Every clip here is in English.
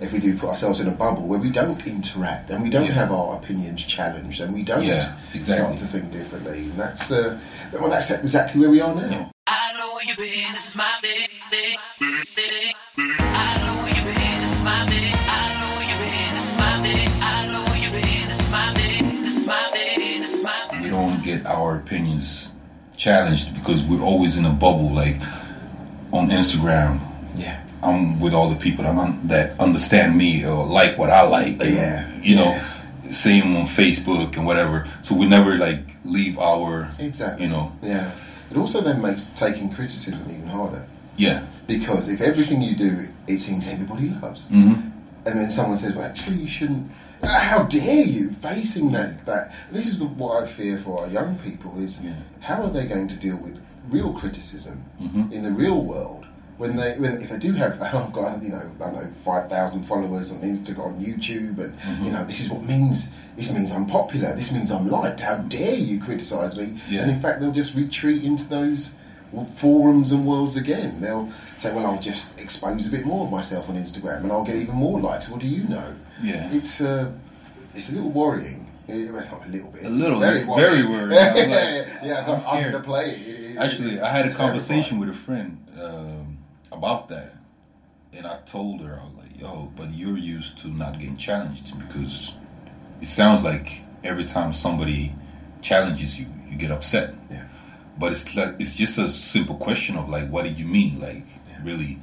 If we do put ourselves in a bubble where we don't interact and we don't Yeah. have our opinions challenged and we don't Yeah, start to think differently, and that's uh, well, that's exactly where we are now. I know where you've been, this is my day, day, day. I know where you've been, this is my day. I know where you've been, this is my day. I know where you've been, this is my day. This is my day, this is my day. we don't get our opinions challenged because we're always in a bubble. Like on Instagram, Yeah. I'm with all the people that, un- that understand me or like what I like. and, Yeah, You know, same on Facebook and whatever. So we never like leave our, Exactly. you know, Yeah. It also then makes taking criticism even harder yeah, because if everything you do, it seems everybody loves, Mm-hmm. and then someone says, "Well, actually, you shouldn't." Ah, How dare you facing that? That this is the, what I fear for our young people is Yeah. how are they going to deal with real criticism Mm-hmm. in the real world when they when if they do have I've got you know I don't know five thousand followers on Instagram on YouTube and Mm-hmm. you know this is what means this means I'm popular this means I'm liked how dare you criticise me Yeah. and in fact they'll just retreat into those forums and worlds again they'll say well I'll just expose a bit more of myself on Instagram and I'll get even more likes what do you know Yeah. it's uh, it's a little worrying Eh, not a little bit A little, it's very worrying. I'm like, yeah, I'm can't scared. underplay it. It- it- Actually, I had a terrifying. conversation with a friend um, about that, and I told her, I was like, "Yo, but you're used to not getting challenged because it sounds like every time somebody challenges you, you get upset. Yeah. But it's like it's just a simple question of like, what did you mean, like, really?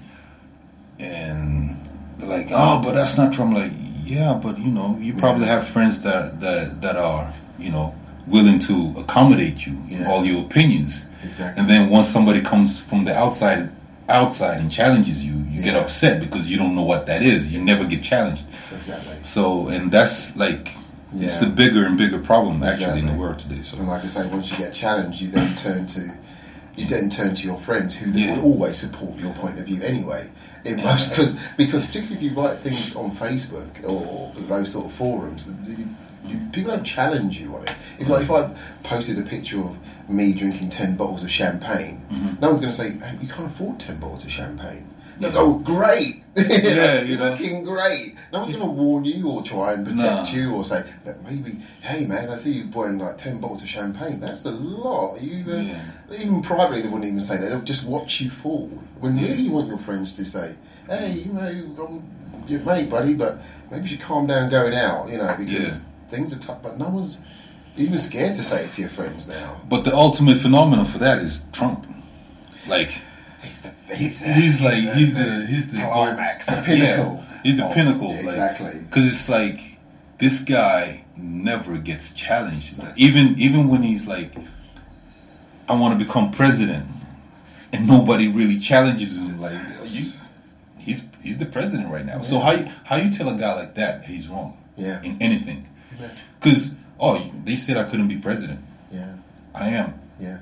And they're like, "Oh, but that's not true." I'm like, "Yeah, but you know, you probably have friends that that that are, you know." Willing to accommodate you in Yeah. all your opinions, Exactly. and then once somebody comes from the outside outside and challenges you you get upset because you don't know what that is. You never get challenged. Exactly. so and that's like it's a bigger and bigger problem actually in the world today so. And like I say, once you get challenged, you then turn to you then turn to your friends who Yeah. will always support your point of view anyway. In most because because particularly if you write things on Facebook or those sort of forums, you, people don't challenge you on it. If like if I posted a picture of me drinking ten bottles of champagne, Mm-hmm. no one's going to say hey, you can't afford ten bottles of champagne. They'll go great. Yeah, you you're know. looking great. No one's going to warn you or try and protect No. you or say, Look, maybe, hey man, I see you pouring like 10 bottles of champagne. That's a lot. You uh, Yeah. Even privately, they wouldn't even say that. They'll just watch you fall. When really you want your friends to say, hey, you know, I'm your mate, buddy, but maybe you should calm down going out, you know, because Yeah. Things are tough. But no one's even scared to say it to your friends now. but the ultimate phenomenon for that is trump like He's the, he's, the, he's like he's the he's the climax, the pinnacle. Yeah, he's the of- pinnacle. like- Exactly. Because it's like this guy never gets challenged. Like, even even when he's like, I want to become president, and nobody really challenges him. Like you, he's he's the president right now. So how how you tell a guy like that he's wrong? Yeah. In anything? Because oh, they said I couldn't be president. Yeah, I am. yeah.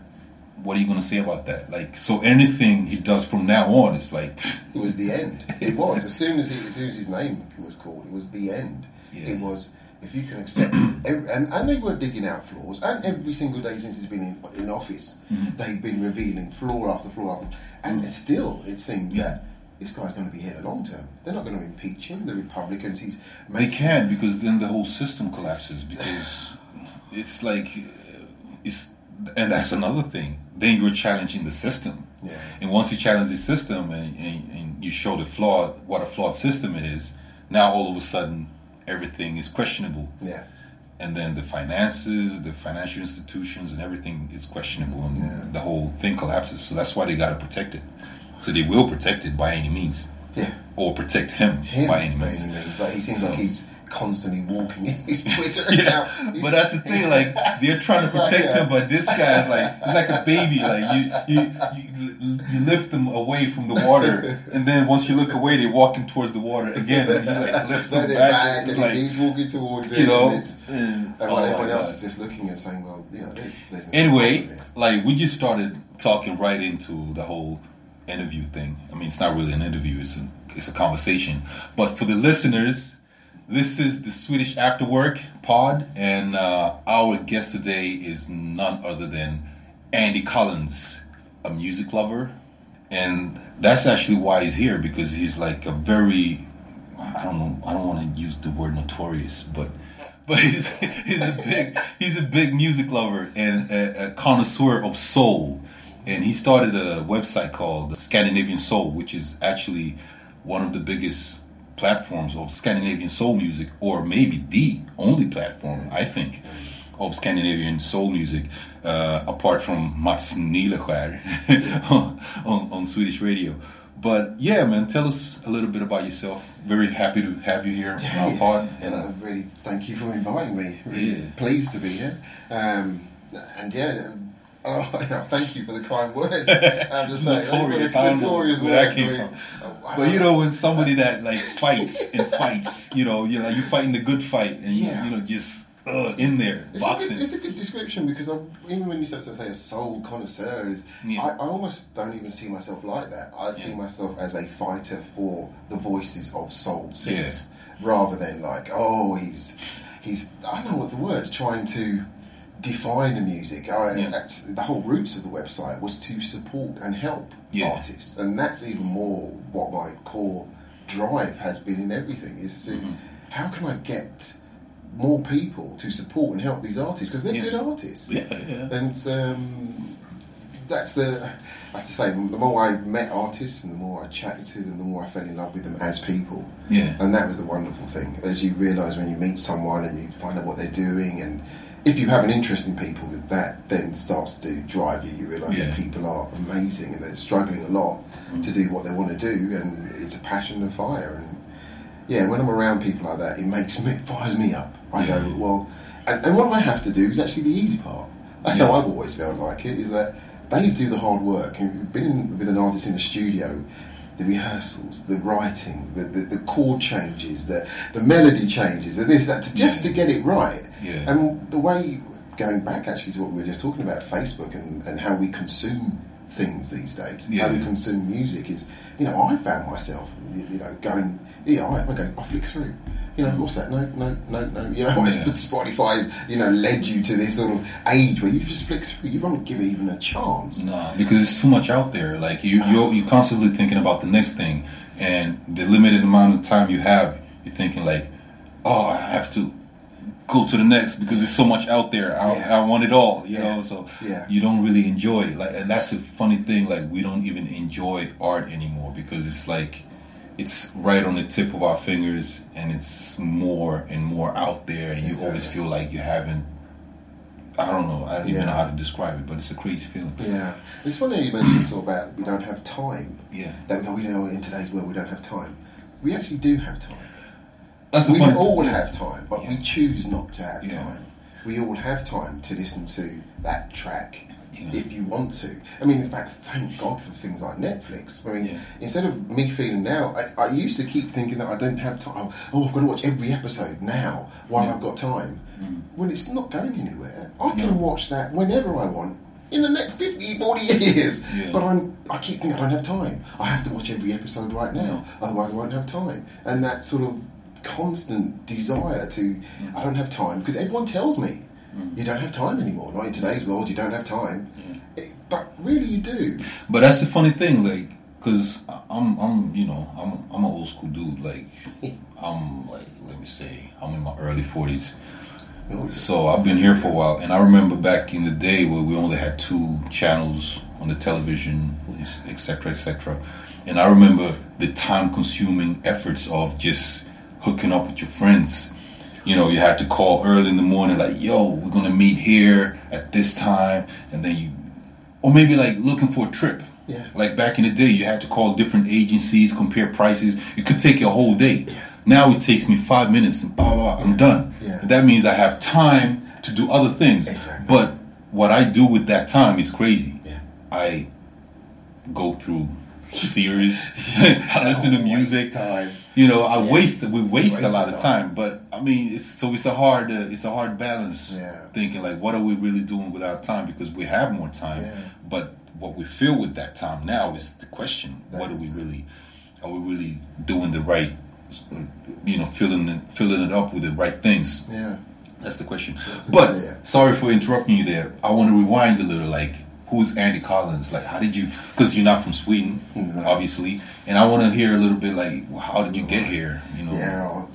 What are you gonna say about that? Like, so anything he does from now on, it's like, It was the end. It was as soon as he, as soon as his name was called, it was the end. Yeah. It was if you can accept, every, and and they were digging out flaws, and every single day since he's been in, in office, Mm-hmm. they've been revealing flaw after flaw after, flaw and still it seems that this guy's going to be here the long term. They're not going to impeach him. The Republicans, he's They can because then the whole system collapses because it's like uh, it's and that's another thing. Then you're challenging the system, Yeah. and once you challenge the system and, and, and you show the flaw, what a flawed system it is, now all of a sudden everything is questionable, yeah. and then the finances, the financial institutions, and everything is questionable, and Yeah. the whole thing collapses. So that's why they got to protect it. So they will protect it by any means, Yeah. or protect him, Him, by any means. But he seems like he's constantly walking in his Twitter account. He's- But that's the thing, like they're trying to Like, protect yeah. him, but this guy's like he's like a baby. Like you, you, you, you lift them away from the water, and then once you look away, they walk him towards the water again, and you like lift them they're back. back, and like he keeps walking towards it. you know. and- and oh everyone else God. is just looking and saying, "Well, you know, there's, there's Anyway, like we just started talking right into the whole interview thing. I mean, it's not really an interview; it's a it's a conversation. But for the listeners, this is the Swedish After Work Pod, and uh, our guest today is none other than Andy Collins, a music lover, and that's actually why he's here because he's like a very I don't know. I don't want to use the word notorious, but but he's he's a big he's a big music lover and a, a connoisseur of soul. And he started a website called Scandinavian Soul, which is actually one of the biggest platforms of Scandinavian soul music, or maybe the only platform I think of Scandinavian soul music, uh, apart from Mats Nileskär on, on, on Swedish radio. But yeah, man, tell us a little bit about yourself. Very happy to have you here on our pod. and I really thank you for inviting me. Really Yeah. pleased to be here. Um, and yeah, oh, yeah, thank you for the kind words. I'm just saying, notorious. I notorious where that came from. oh, But you know, when somebody that like fights and fights, you know, you know, you fighting the good fight, and Yeah. you, you know, just uh, in there It's a, boxing. good, it's a good description because I, even when you start to say a soul connoisseur, is Yeah. I, I almost don't even see myself like that. I see myself as a fighter for the voices of soul singers, rather than like, oh, he's he's I don't know what the word trying to define the music. I, Yeah. that's- the whole roots of the website was to support and help Yeah. artists, and that's even more what my core drive has been in everything. Is to Mm-hmm. how can I get more people to support and help these artists because they're Yeah. good artists. Yeah, yeah. And um, that's the. I have to say, the more I met artists and the more I chatted to them, the more I fell in love with them as people. Yeah. And that was the wonderful thing. As you realise when you meet someone and you find out what they're doing, and if you have an interest in people, with that then starts to drive you. You realise Yeah. that people are amazing and they're struggling a lot mm. to do what they want to do, and it's a passion and fire. And yeah, when I'm around people like that, it makes me, it fires me up. I Yeah. go, well, and, and what I have to do is actually the easy part. That's Yeah. how I've always felt like it, is that they do the hard work. You've been with an artist in the studio, the rehearsals, the writing, the, the, the chord changes, the, the melody changes, the this, that, to, just to get it right. Yeah. And the way, going back actually to what we were just talking about, Facebook and, and how we consume things these days, how we consume music is, you know, I found myself, you, you know, going, yeah, I, I go, I flick through. You know, what's that? No, no, no, no. You know, Yeah. but Spotify's, you know, led you to this sort of age where you just flick through. You won't give it even a chance. No, because there's too much out there. Like you, you're, you're constantly thinking about the next thing, and the limited amount of time you have, you're thinking like, "Oh, I have to go to the next because there's so much out there. I, Yeah. I want it all." You Yeah. know, so Yeah. you don't really enjoy it. Like, and that's the funny thing. Like, we don't even enjoy art anymore because it's like it's right on the tip of our fingers, and it's more and more out there, and you always feel like you haven't. I don't know. I don't even know how to describe it, but it's a crazy feeling. Yeah, it's funny you mentioned sort of about we don't have time. Yeah. That we go, we know in today's world we don't have time. We actually do have time. That's we all have time, but we choose not to have Yeah. time. We all have time to listen to that track Yeah. if you want to. I mean, in fact, thank God for things like Netflix. I mean, Yeah. instead of me feeling now, I, I used to keep thinking that I don't have time. Oh, I've got to watch every episode now while Yeah. I've got time. Mm. When it's not going anywhere. I can No. watch that whenever I want. In the next 50, 40 years, Yeah. but I'm. I keep thinking I don't have time. I have to watch every episode right now, otherwise I won't have time. And that sort of constant desire to. I don't have time because everyone tells me Mm. you don't have time anymore. Not in today's world, you don't have time. It- but really, you do. But that's the funny thing, like, cause I'm, I'm, you know, I'm, I'm an old school dude. Like, I'm like, let me say, I'm in my early forties. So I've been here for a while, and I remember back in the day where we only had two channels on the television, etc., etc. And I remember the time-consuming efforts of just hooking up with your friends. You know, you had to call early in the morning, like, "Yo, we're gonna meet here at this time," and then you, or maybe like looking for a trip. Yeah. Like back in the day, you had to call different agencies, compare prices. It could take you a whole day. Yeah. Now it takes me five minutes and blah blah. blah I'm done. Yeah. That means I have time to do other things. Exactly. But what I do with that time is crazy. Yeah. I go through series. I listen to music. time. You know, I Yeah. waste we waste, a lot of time. But I mean, it's so it's a hard uh, it's a hard balance. Yeah. Thinking like, what are we really doing with our time? Because we have more time, Yeah. but what we feel with that time now is the question: That What are we really? Are we really doing the right? You know, filling it, filling it up with the right things. Yeah. That's the question. That's But sorry for interrupting you there. I want to rewind a little. Like, who's Andy Collins? Like, how did you? Because you're not from Sweden, No. obviously, and I want to hear a little bit. Like, how did you get here? You know, Yeah,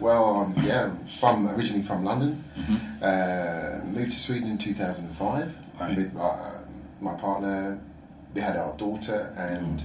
well, um, yeah, from originally from London, Mm-hmm. uh, moved to Sweden in 2005 Right. with uh, my partner. We had our daughter, and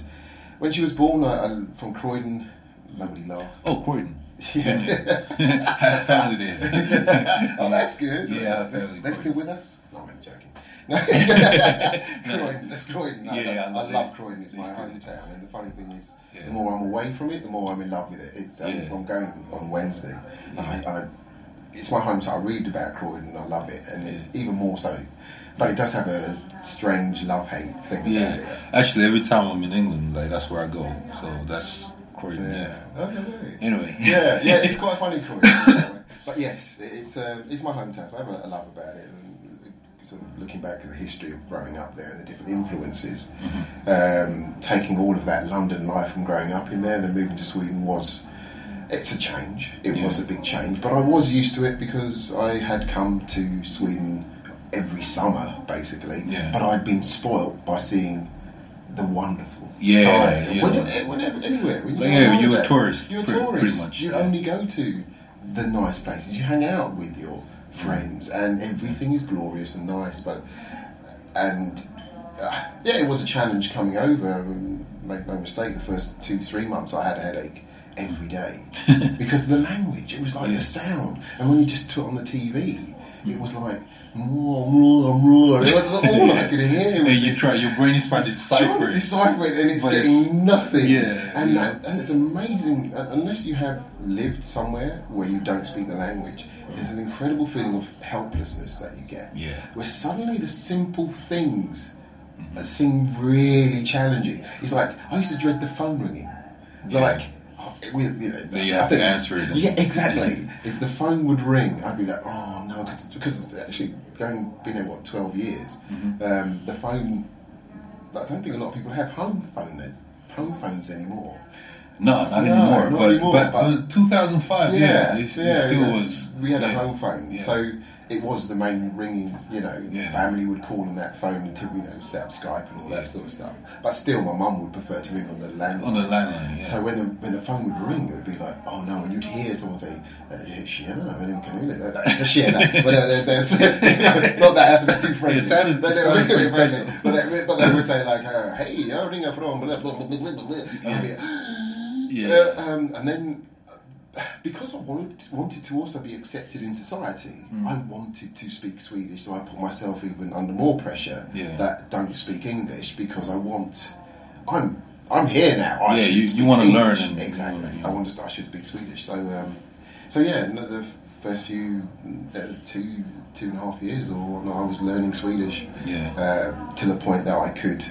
when she was born, I, I, from Croydon, nobody laughed. Oh, Croydon. Yeah. I have family there. oh, that's good. Yeah, they're, they're still with us. No, I'm joking. Croydon, that's Croydon. No, Yeah, I I, love love. Croydon. It's They my hometown, and the funny thing is, Yeah. the more I'm away from it, the more I'm in love with it. It's um, Yeah. I'm going on Wednesday. and I, I, it's my hometown. I read about Croydon. I love it, and it, even more so. But it does have a strange love hate thing about Yeah, it. actually, every time I'm in England, like that's where I go. So that's Croydon. Yeah. Yeah. Okay. Anyway. yeah, yeah, it's quite funny, Croydon. but yes, it's uh, it's my hometown, so I have a, a love about it. And sort of looking back at the history of growing up there and the different influences, um, taking all of that London life and growing up in there, then moving to Sweden was. It's a change. It Yeah. was a big change, but I was used to it because I had come to Sweden every summer, basically. Yeah. But I'd been spoilt by seeing the wonderful Yeah, side. yeah. Whenever, whenever, anywhere. When you yeah, you're a tourist, You're a pretty- tourist. pretty much, You yeah. only go to the nice places. You hang out with your friends, and everything is glorious and nice. But and uh, yeah, it was a challenge coming over. Um, make no mistake, the first two three months I had a headache every day because of the language. It was like Yeah. the sound, and when you just put on the TV. It was like. It was all I could hear. And you try, your brain is trying to it's decipher it. decipher it, and it's But it's- getting nothing. Yeah, and yeah. that, and it's amazing. Unless you have lived somewhere where you don't speak the language, there's an incredible feeling of helplessness that you get. Yeah. Where suddenly the simple things uh, seem really challenging. It's like I used to dread the phone ringing. Yeah. Like. With, you know, That you have to answer it. Yeah, exactly. if the phone would ring, I'd be like, oh no, cause, because it's actually going been there what twelve years. Mm-hmm. Um, the phone, I don't think a lot of people have home phoners, home phones anymore. No, not No, anymore. not but, anymore, but, but- but 2005, yeah, it, it still yeah. was. We had a home phone, yeah. so it was the main ringing. You know, Yeah. family would call on that phone until you know set up Skype and all Yeah. that sort of stuff. But still, my mum would prefer to ring on the landline. on the landline. Yeah. So when the when the phone would ring, it would be like, oh no, and you'd hear someone say, uh, "Shiena, vem kan du det?" Uh, Shiena, but they're, not that that's a bit too friendly. It sounded- They- it they're really friendly, but they, but they would say like, uh, "Hey, jag ringer från blah blah blah blah blah." blah." And I'd be, Yeah. Uh, um, and then because I wanted wanted to also be accepted in society, Mm. I wanted to speak Swedish, so I put myself even under more pressure Yeah. that don't speak English because I want. I'm I'm here now. I Yeah, you- you wanna learn and- exactly. yeah. I want to. I should speak Swedish. So um, so yeah, the first few uh, two two and a half years or whatnot, I was learning Swedish. Yeah. Uh, to the point that I could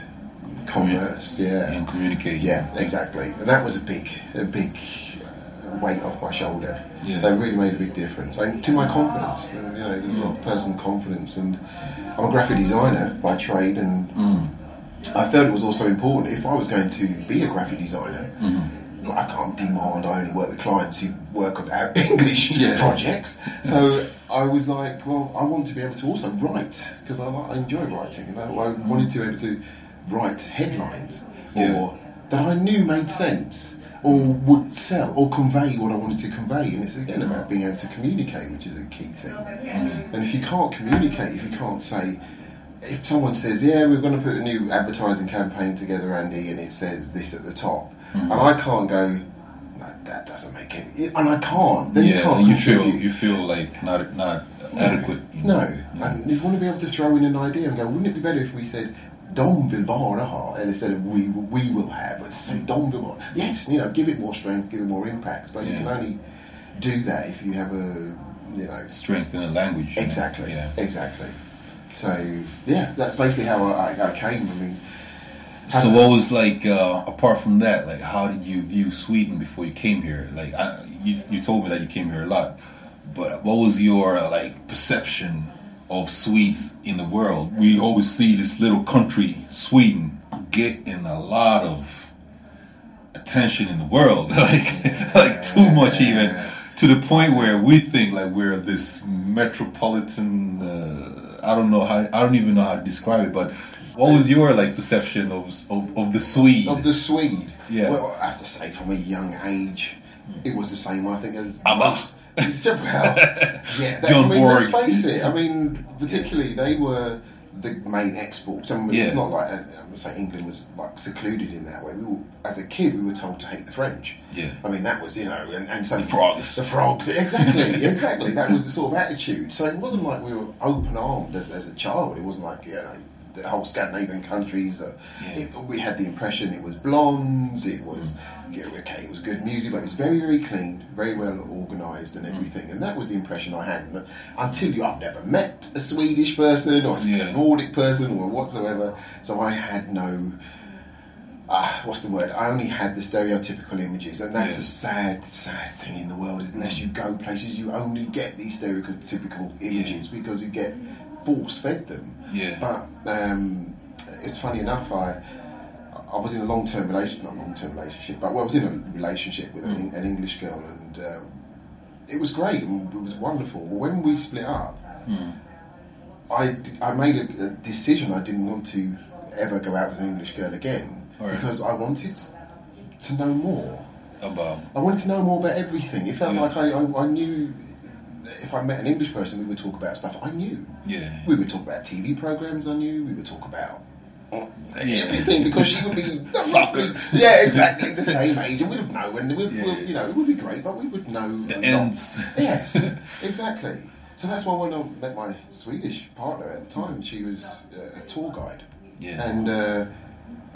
converse. Yeah. and communicate. Yeah, exactly. And that was a big, a big weight off my shoulder. Yeah. That really made a big difference. And to my confidence, you know, there's a lot of personal confidence. And I'm a graphic designer by trade, and Mm. I felt it was also important if I was going to be a graphic designer. Mm-hmm. I can't demand I only work with clients who work on our English Yeah. projects. So I was like, well, I want to be able to also write because I, I enjoy writing, and I, I wanted to be able to write headlines Yeah. or that I knew made sense or would sell or convey what I wanted to convey. And it's again about being able to communicate, which is a key thing. Mm-hmm. And if you can't communicate, if you can't say, if someone says, "Yeah, we're going to put a new advertising campaign together, Andy," and it says this at the top, and mm-hmm. I can't go, no, "That doesn't make any," and I can't. Then you can't you feel contribute. you feel like not not adequate. you No, and you want to be able to throw in an idea and go, wouldn't it be better if we said De vill bara ha, and instead of we we will have, say De vill bara. Yes, you know, give it more strength, give it more impact, but you can only do that if you have a, you know, Strength in the language. exactly, Yeah. exactly. So yeah, that's basically how I, I, I came. I mean, So what was like uh, apart from that? Like, how did you view Sweden before you came here? Like, I, you you told me that you came here a lot, but what was your uh, like perception of Swedes in the world? We always see this little country, Sweden, getting a lot of attention in the world, like like too much even. To the point where we think like we're this metropolitan. Uh, I don't know how. I don't even know how to describe it. But what was your like perception of of, of the Swede? of the Swede. Yeah. Well, I have to say, from a young age, it was the same. I think as ABBA. most. Well, yeah. I mean, let's face it. I mean, particularly they were the main exports. I mean, it's not like uh, I'm say England was like secluded in that way. We were, as a kid, we were told to hate the French. Yeah. I mean, that was you know, and, and so The frogs. the frogs, exactly, exactly. That was the sort of attitude. So it wasn't like we were open armed as, as a child. It wasn't like you know the whole Scandinavian countries. Uh, Yeah. it, we had the impression it was blondes. It was yeah, okay. It was good music, but it was very very clean, very well organised, and everything. And that was the impression I had. And until you, I've never met a Swedish person or a Yeah. Nordic person or whatsoever. So I had no uh, what's the word? I only had the stereotypical images, and that's Yeah. a sad, sad thing in the world. Is unless you go places, you only get these stereotypical images because you get force fed them. Yeah. But um, it's funny enough, I I was in a long term relation, not long term relationship, but well, I was in a relationship with an, an English girl, and uh, it was great and it was wonderful. When we split up, I I made a, a decision I didn't want to ever go out with an English girl again Alright. because I wanted to know more. about I wanted to know more about everything. It felt Yeah. like I, I, I knew if I met an English person, we would talk about stuff I knew. yeah. We would talk about TV programs I knew. We would talk about Yeah. everything because she would be roughly- yeah, exactly the same age, and we would know, and we'd, Yeah. we'll, you know, it would be great, but we would know The ends. Yes, exactly. So that's why when I met my Swedish partner at the time, she was uh, a tour guide, Yeah. and uh,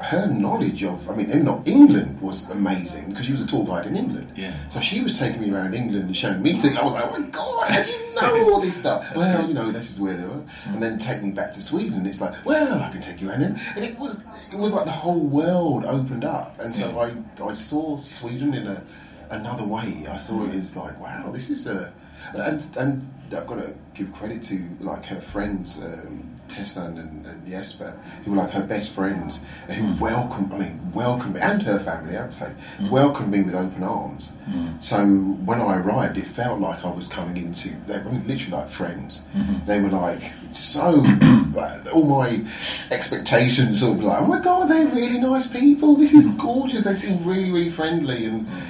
her knowledge of, I mean, in not England was amazing because she was a tour guide in England. Yeah. So she was taking me around England and showing me things. I was like, oh my god, how do you know all this stuff? well, you know, this is where they were. And then take me back to Sweden. It's like, well, I can take you around. And and it was, it was like the whole world opened up. And so Yeah. I, I saw Sweden in a another way. I saw it as like, wow, this is a, and and I've got to give credit to like her friends. Um, Tessan and, and Jesper, who were like her best friends, and who hmm. welcomed, I mean, welcomed me, and her family, I'd say, hmm. welcomed me with open arms. Hmm. So when I arrived, it felt like I was coming into, they were literally like friends. They were like, so, like, all my expectations sort of like, oh my god, they're really nice people, this is gorgeous, they seem really, really friendly, and that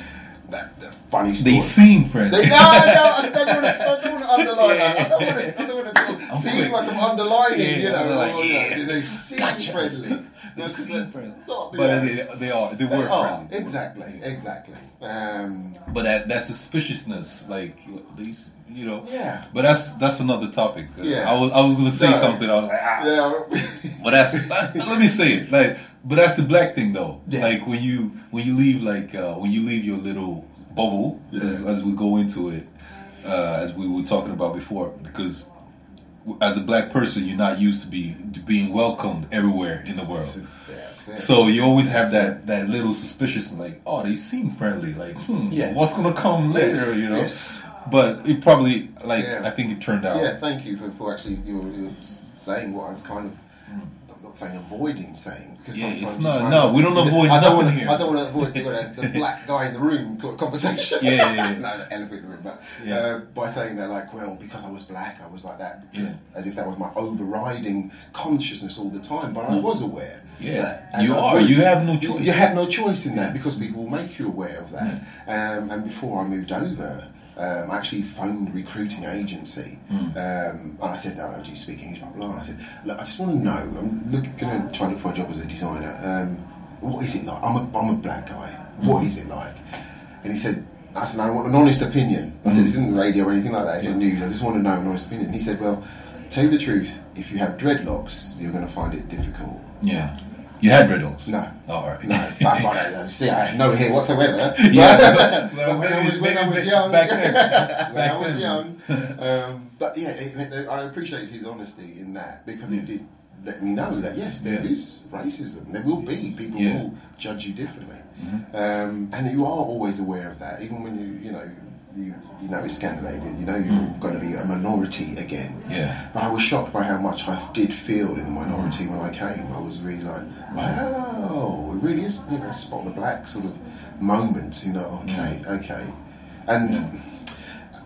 funny story. They seem friendly. They, no, no, I don't want to, I don't want to underline that. I don't want to, I don't want to seem like I'm underlining, Yeah, you know, like, or, you know, they seem friendly. No, 'cause seem friendly. not But they, they are. They they were are, friendly. exactly, exactly. Um, But that that suspiciousness, like these, you know. Yeah. But that's that's another topic. Uh, Yeah. I was I was gonna say No. something. I was like, ah. yeah, But that's let me say it. Like, but that's the black thing though. Yeah. Like when you when you leave like uh, when you leave your little bubble as, Yeah. as we go into it, uh, as we were talking about before, because as a black person, you're not used to be to being welcomed everywhere in the world. So you always have that that little suspicious, like, oh, they seem friendly. Like, hmm, Yeah. what's gonna come later? Yes, You know. yes. But it probably like Yeah. I think it turned out. Yeah, thank you for, for actually you were, you were saying what I was kind of. Not saying avoiding saying because Yeah, sometimes no, to- we don't avoid I don't want here. I don't want to avoid you know, the black guy in the room conversation. Yeah, yeah, yeah. no, the elephant in the room, but Yeah. uh, by saying that, like, well, because I was black, I was like that, Yeah. as if that was my overriding consciousness all the time. But I was aware. Yeah. that- You are. You have no choice. You have no choice in that because people will make you aware of that. Um, and before I moved over. Um, I actually phoned a recruiting agency um, and I said, "No, no, do you speak English?" Blah, blah, blah. I said, "Look, I just want to know. I'm looking, going to try to look for a job as a designer. Um, what is it like? I'm a, I'm a black guy. What is it like?" And he said, "I said, no, I want an honest opinion." I said, "This isn't radio or anything like that. It's not news. I just want to know an honest opinion." And he said, "Well, tell you the truth. If you have dreadlocks, you're going to find it difficult." Yeah. You had riddles? No. Oh, all right. No, but, uh, see, I had no hair whatsoever. Yeah, But- but- when I was when I was young, back then. when Back I was then. young, um, but yeah, it, it- I appreciate his honesty in that because it did let me know that yes, there Yeah. is racism. There will be people Yeah. Mm-hmm. will judge you differently, um, and you are always aware of that, even when you you know. You, you know it's Scandinavian. You know going to be a minority again. Mm. Yeah. But I was shocked by how much I did feel in the minority when I came. I was really like, wow, it really is, you know, spot the black sort of moment, you know, okay, okay. And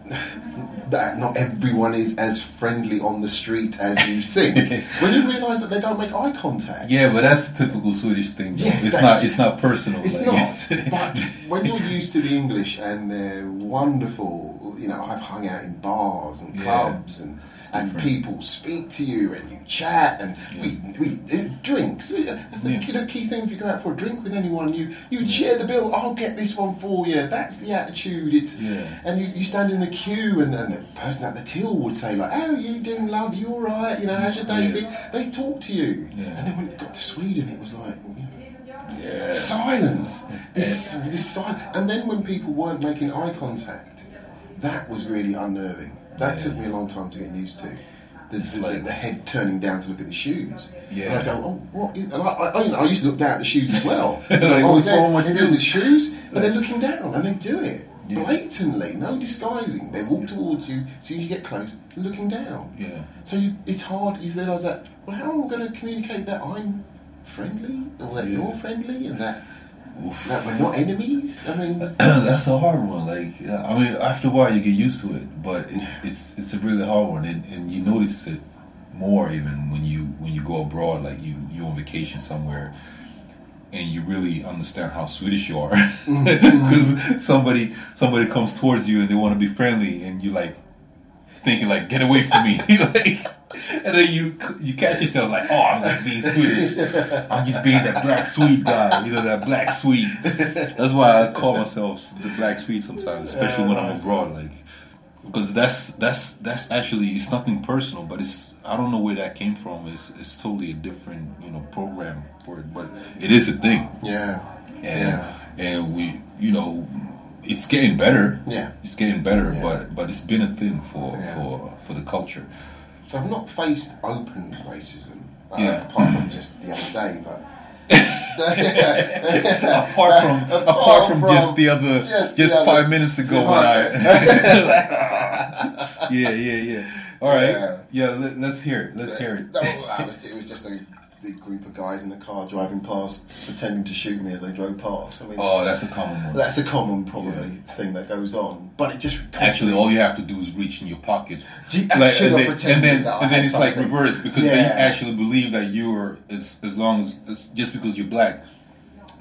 that not everyone is as friendly on the street as you think. when you realise that they don't make eye contact. Yeah, but that's a typical Swedish thing. though. Yes, it's not. It's not personal. It's like- not. But when you're used to the English and they're wonderful, you know, I've hung out in bars and Yeah. clubs and and different. people speak to you and you chat and we we do drinks. That's the, Yeah. key, the key thing. If you go out for a drink with anyone, you you share the bill. I'll get this one for you. That's the attitude. It's Yeah. and you, you stand in the queue and, and the person at the till would say like, "How are you doing, love? You all right? You know, how's your day Yeah. been?" They talk to you, Yeah. and then when it got to Sweden, it was like. well, Yeah. silence. This, this silence. And then when people weren't making eye contact, that was really unnerving. That Yeah. took me a long time to get used to. The, the, like- the head turning down to look at the shoes. Yeah. And I go, oh, what? Is, and I, I, you know, I used to look down at the shoes as well. Like, oh, what's wrong with the shoes? But they're looking down and they do it. Yeah. Blatantly, no disguising. They walk towards you. As soon as you get close, looking down. Yeah. So you, it's hard. You realise that. Well, how am I going to communicate that I'm friendly, or that Yeah. you're friendly, and that we're not enemies? I mean, that's a hard one. Like, I mean, after a while you get used to it, but it's it's it's a really hard one, and, and you notice it more even when you when you go abroad. Like you you on vacation somewhere, and you really understand how Swedish you are mm-hmm. because somebody somebody comes towards you and they want to be friendly, and you like thinking like, get away from me, like. And then you you catch yourself like, oh, I'm just being Swedish. I'm just being that black Swede guy, you know, that black Swede. That's why I call myself the black Swede sometimes, especially when I'm abroad, like because that's that's that's actually it's nothing personal, but it's I don't know where that came from. It's it's totally a different you know program for it, but it is a thing, yeah, and yeah, and we you know it's getting better. Yeah. it's getting better, Yeah. but but it's been a thing for Yeah. for for the culture. So I've not faced open racism, uh, Yeah. apart from just the other day, but. apart from apart, from, just the other just just, the other- five minutes ago when I yeah yeah yeah all right Yeah. yeah, let, let's hear it let's hear it was, it was just a the group of guys in the car driving past, pretending to shoot me as they drove past. I mean, oh that's a common one. that's a common probably thing that goes on, but it just actually all you have to do is reach in your pocket. Like, and, then, and then and then it's like reverse because Yeah. they actually believe that you're as as long as, as just because you're black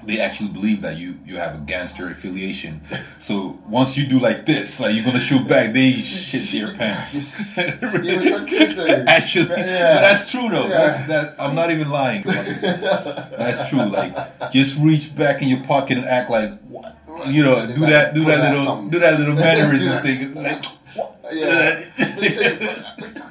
they actually believe that you you have a gangster affiliation. So once you do like this like you're gonna shoot back they shit their pants. Yeah, which I could do. actually Yeah. but that's true though. Yeah. that's that i'm not even lying that's true. Like just reach back in your pocket and act like you know do that do that little do that little mannerism thing. Like Yeah.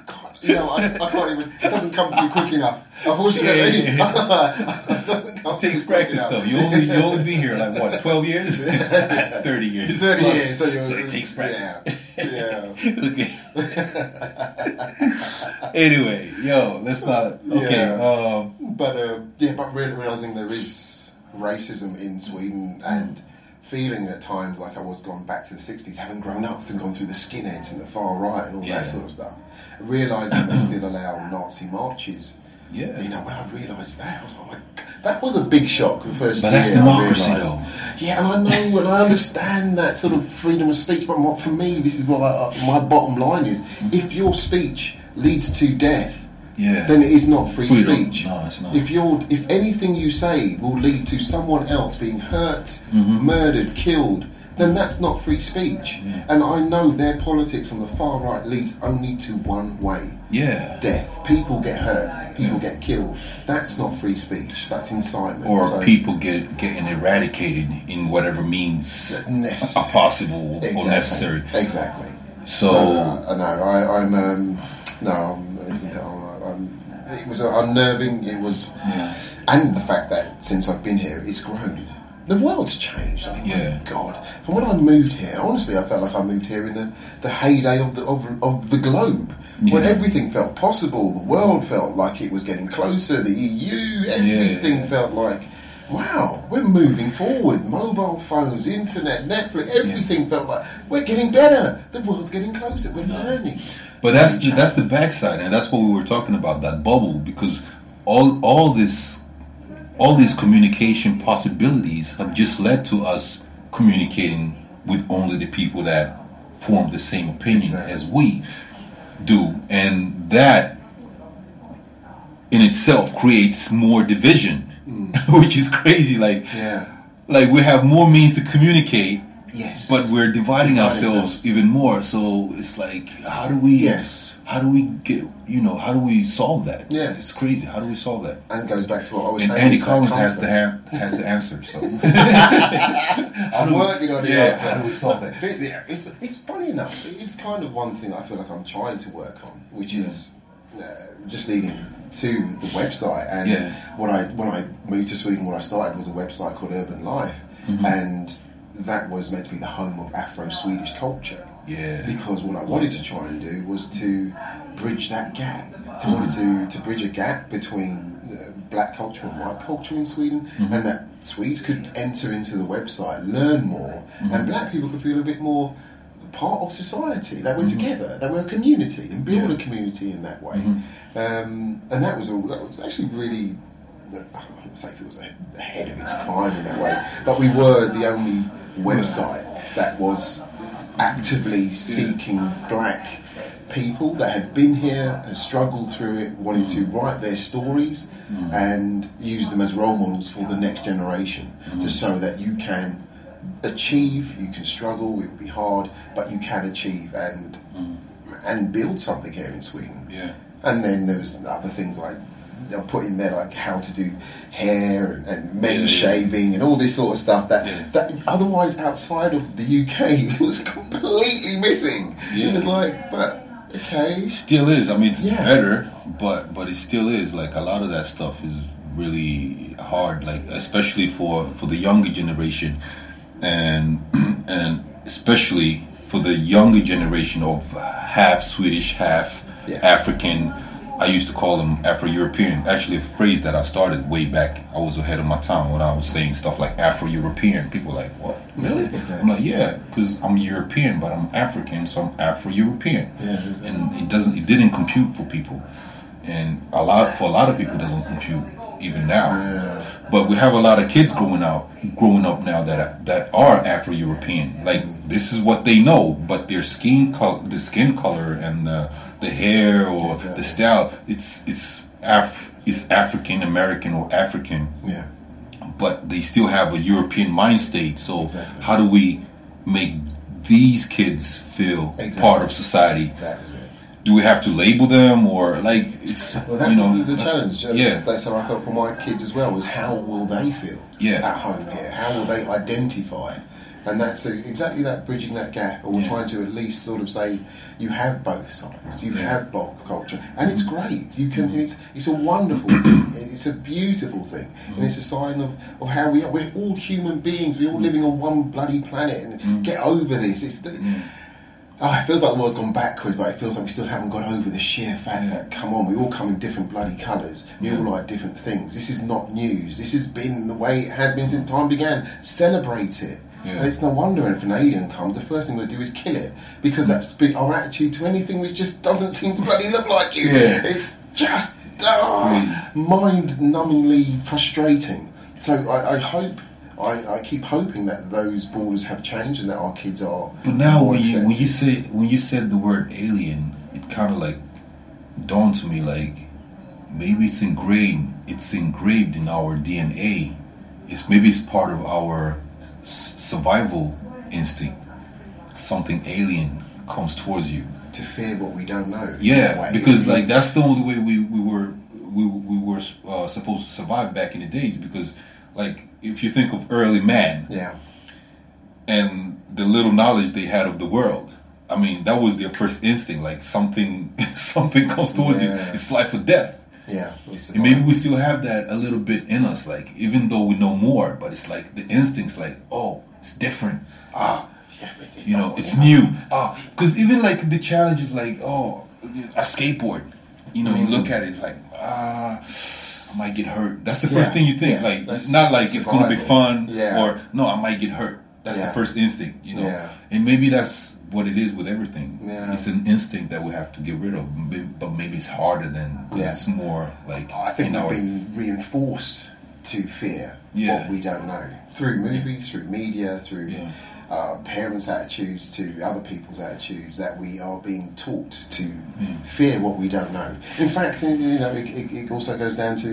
you know, I, I can't even. It doesn't come to me quick enough. Unfortunately, Yeah, yeah, it doesn't come. It takes to me quick practice enough. though. You only you only been here like what, twelve years? Thirty years. 30 plus. years, so, you're, it takes practice. Yeah, yeah. anyway, yo, let's not okay, Yeah. um But uh, yeah, but realizing there is racism in Sweden and feeling at times like I was gone back to the '60s, having grown up and gone through the skinheads and the far right and all Yeah. that sort of stuff. Realizing they still allow Nazi marches. Yeah. You know, when I realised that, I was like, that was a big shock the first But year. But that's democracy, though. Yeah, and I know and I understand that sort of freedom of speech, but for me, this is what I, uh, my bottom line is: if your speech leads to death, Yeah. then it is not free speech. No, it's not. If you're, if anything you say will lead to someone else being hurt, Mm-hmm. murdered, killed, then that's not free speech. And I know their politics on the far right leads only to one way: yeah. death. People get hurt. People get killed. That's not free speech. That's incitement. Or So- people get getting eradicated in whatever means Necessary. are possible or necessary. Exactly. So, uh, no, I, I'm um, no, I'm, it was unnerving. It was, Yeah. and the fact that since I've been here, it's grown. The world's changed. Oh I mean, Yeah. my God, from when I moved here, honestly, I felt like I moved here in the, the heyday of the of, of the globe, when everything felt possible. The world felt like it was getting closer. The EU, everything yeah. felt like. Wow, we're moving forward. Mobile phones, internet, Netflix, everything felt like we're getting better. The world's getting closer. We're learning. But that's the, that's the backside, and that's what we were talking about that bubble because all all this all these communication possibilities have just led to us communicating with only the people that form the same opinion Exactly. as we do, and that in itself creates more division, which is crazy. Like Yeah. like we have more means to communicate Yes. but we're dividing Dividing ourselves ourselves. even more so it's like how do we Yes. how do we get you know how do we solve that Yeah. it's crazy how do we solve that and it goes back to what I was and saying. Andy Collins has the ha- has the answer so I'm working on the yeah, answer. how do we solve that? It- It's, it's funny enough. It's kind of one thing I feel like I'm trying to work on, which is uh, just leading to the website. And Yeah. what I when I moved to Sweden, what I started was a website called Urban Life, Mm-hmm. and that was meant to be the home of Afro-Swedish culture. Yeah. Because what I wanted to try and do was to bridge that gap. To wanted to to bridge a gap between uh, black culture and white culture in Sweden, Mm-hmm. and that Swedes could enter into the website, learn more, Mm-hmm. and black people could feel a bit more part of society. That we're together, They we're a community, and build Mm-hmm. Yeah. a community in that way. Um, and that was all. That was actually really. I wouldn't say it was ahead of its time in that way, but we were the only website that was actively seeking black people that had been here and struggled through it, wanting to write their stories and use them as role models for the next generation to show that you can achieve, you can struggle, it will be hard, but you can achieve and mm. and build something here in Sweden. Yeah. And then there was other things like they'll put in there like how to do hair and, and men Yeah, yeah. shaving and all this sort of stuff that Yeah. that otherwise outside of the UK was completely missing. Yeah. It was like, but okay, still is i mean it's Yeah. better but but it still is like a lot of that stuff is really hard like especially for for the younger generation and and especially for the younger generation of half swedish half Yeah. african i used to call them afro-european. Actually a phrase that i started way back i was ahead of my time when i was saying stuff like afro-european. People were like what? Really i'm like yeah because i'm european but i'm african so i'm afro-european. Yeah, exactly. and it doesn't it didn't compute for people. And a lot for a lot of people it doesn't compute even now but we have a lot of kids growing out growing up now that that are afro-european like this is what they know but their skin color the skin color and the, the hair or Exactly. the style it's it's Af- it's african american or african yeah, but they still have a European mind state. So Exactly. how do we make these kids feel Exactly. part of society? it. Do we have to label them or like it's Well, that you know was the, the challenge. That's, Yeah, that's how I felt for my kids as well. Was how will they feel Yeah. at home here? How will they identify? And that's uh, exactly that bridging that gap, or Yeah. trying to at least sort of say you have both sides. You Yeah. Mm-hmm. have bulk culture, and it's great. You can. It's it's a wonderful thing. It's a beautiful thing, Mm-hmm. and it's a sign of, of how we are. We're all human beings. We're all living on one bloody planet, and Mm-hmm. get over this. It's the, Oh, it feels like the world's gone backwards, but it feels like we still haven't got over the sheer fact that, come on, we all come in different bloody colours. We all like different things. This is not news. This has been the way it has been since time began. Celebrate it. Yeah. And it's no wonder if an alien comes, the first thing we'll do is kill it. Because that's be- our attitude to anything which just doesn't seem to bloody look like you. Yeah. It's just ah, mind numbingly frustrating. So I, I hope. I, I keep hoping that those borders have changed and that our kids are. but now when you when you say when you said the word alien, it kind of like dawned to me like maybe it's ingrained it's engraved in our DNA. It's maybe it's part of our survival instinct. Something alien comes towards you. to fear what we don't know. Yeah, because like that's the only way we, we were we, we were uh, supposed to survive back in the days. Because like if you think of early man yeah, and the little knowledge they had of the world, I mean that was their first instinct. Like something something comes towards you, it's life or death. Yeah, And maybe we still have that a little bit in us, like even though we know more, but it's like the instincts, like oh, it's different. ah, yeah, You know, it's new. Ah, because even like the challenge is like oh, a skateboard. You know, you look at it, it's like ah. I might get hurt. That's the first Yeah, thing you think. yeah, like, that's not like it's going to be fun, Yeah. or no, I might get hurt. That's the first instinct, you know. Yeah. And maybe that's what it is with everything. Yeah. It's an instinct that we have to get rid of, but maybe it's harder than because Yeah. it's more like I think in we've our- been reinforced to fear Yeah. what we don't know through movies, through media, through. Uh, parents' attitudes, to other people's attitudes. That we are being taught to Hmm. fear what we don't know. In fact, you know, it, it, it also goes down to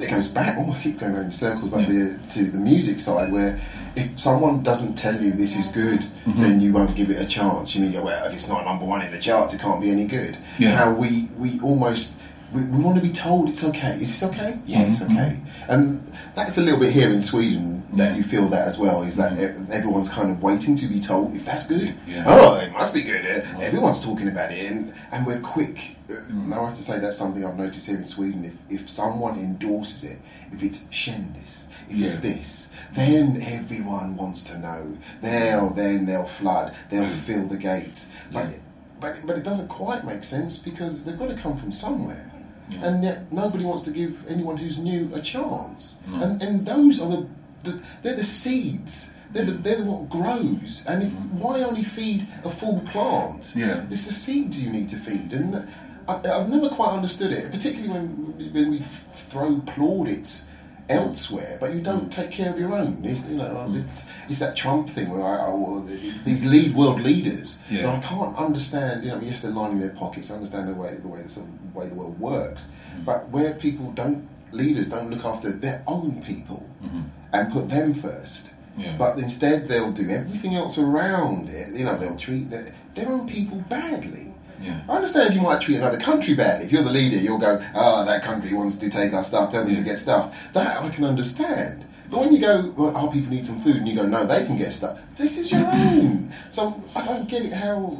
it goes back. Oh, I keep going around in circles, but Yeah. the, to the music side, where if someone doesn't tell you this is good, Mm-hmm. then you won't give it a chance. You mean, well, if it's not number one in the charts, it can't be any good. Yeah. How we we almost we, we want to be told it's okay. Is this okay? Yeah, it's Mm-hmm. okay. And that's a little bit here in Sweden that you feel that as well. Is that everyone's kind of waiting to be told if that's good. Yeah. Oh, it must be good. Uh, Everyone's talking about it, and and we're quick. Uh, Now I have to say that's something I've noticed here in Sweden. If if someone endorses it, if it's kändis, if it's this, then everyone wants to know. They'll then they'll flood. They'll Mm. fill the gates. But Yeah. but but it doesn't quite make sense because they've got to come from somewhere. Yeah. And yet nobody wants to give anyone who's new a chance. No. And and those are the, the they're the seeds. They're, the, they're the what grows. And if why only feed a full plant? Yeah. It's the seeds you need to feed. And I, I've never quite understood it, particularly when when we throw plaudits elsewhere, but you don't take care of your own. It's, you know, Mm. it's, it's that Trump thing where I, I these lead world leaders. Yeah. I can't understand. You know, yes, they're lining their pockets. I understand the way the way the, sort of way the world works, Mm. but where people don't leaders don't look after their own people and put them first. Mm-hmm. Yeah. But instead, they'll do everything else around it. You know, they'll treat their, their own people badly. Yeah. I understand if you might treat another country badly. If you're the leader, you'll go, "Ah, that country wants to take our stuff. Tell them to get stuff." That I can understand. But when you go, "Well, our people need some food," and you go, "No, they can get stuff." This is your own. So I don't get it how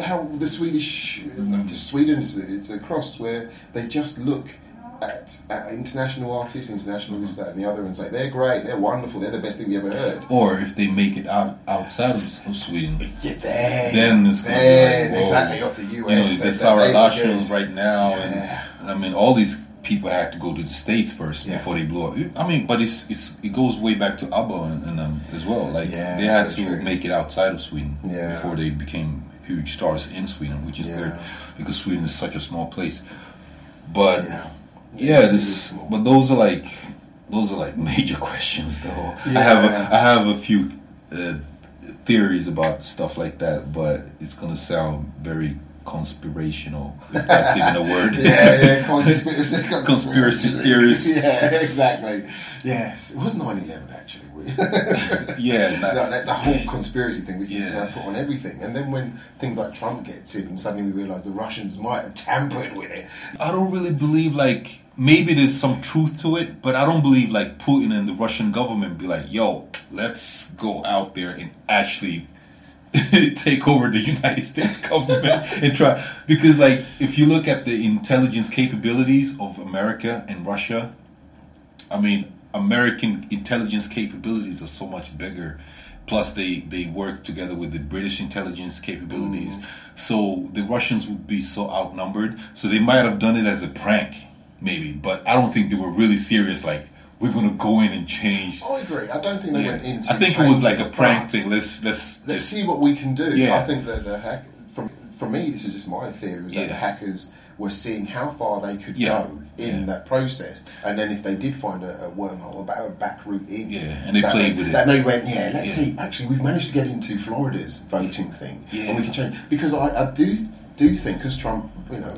how the Swedish, the Sweden is it's a cross where they just look. At, at international artists, international this, that, and the other, and say they're great, they're wonderful, they're the best thing we ever heard. Or if they make it out outside of, Sweden, Yeah, then, then it's gonna be like, exactly off the US. You know, and the Zara they were Larsson good. right now, Yeah. and I mean, all these people had to go to the states first Yeah. before they blew up. I mean, but it's, it's it goes way back to ABBA and, and um, as well. Like Yeah, they had so to true. make it outside of Sweden before they became huge stars in Sweden, which is Yeah. weird because Sweden is such a small place. But Yeah. yeah, Yeah, this is but those are like those are like major questions though. I have a, I have a few uh, theories about stuff like that, but it's gonna sound very conspirational if that's even a word. yeah, yeah, conspiracy, Conspiracy theorists. Yeah, exactly. Yes, it was 9-11 actually. yeah, No, that, the whole conspiracy thing we to Yeah. now put on everything, and then when things like Trump gets in, and suddenly we realise the Russians might have tampered with it. I don't really believe like maybe there's some truth to it, but I don't believe like Putin and the Russian government be like, "Yo, let's go out there and actually take over the United States government and try." Because like if you look at the intelligence capabilities of America and Russia, I mean, American intelligence capabilities are so much bigger. Plus, they, they work together with the British intelligence capabilities. Mm. So the Russians would be so outnumbered. So they might have done it as a prank, maybe. But I don't think they were really serious. Like we're gonna go in and change. I agree. I don't think they Yeah. went into. I think it was like a prank thing. Let's let's Let's just- see what we can do. Yeah. I think that the hack from for me, this is just my theory, was that Yeah. the hackers were seeing how far they could Yeah. go in Yeah. that process, and then if they did find a, a wormhole, a back, a back route in, Yeah, and they played they, with it. That they went, yeah, let's see. Actually, we've managed to get into Florida's voting thing, and we can change because I, I do do think because Trump, you know.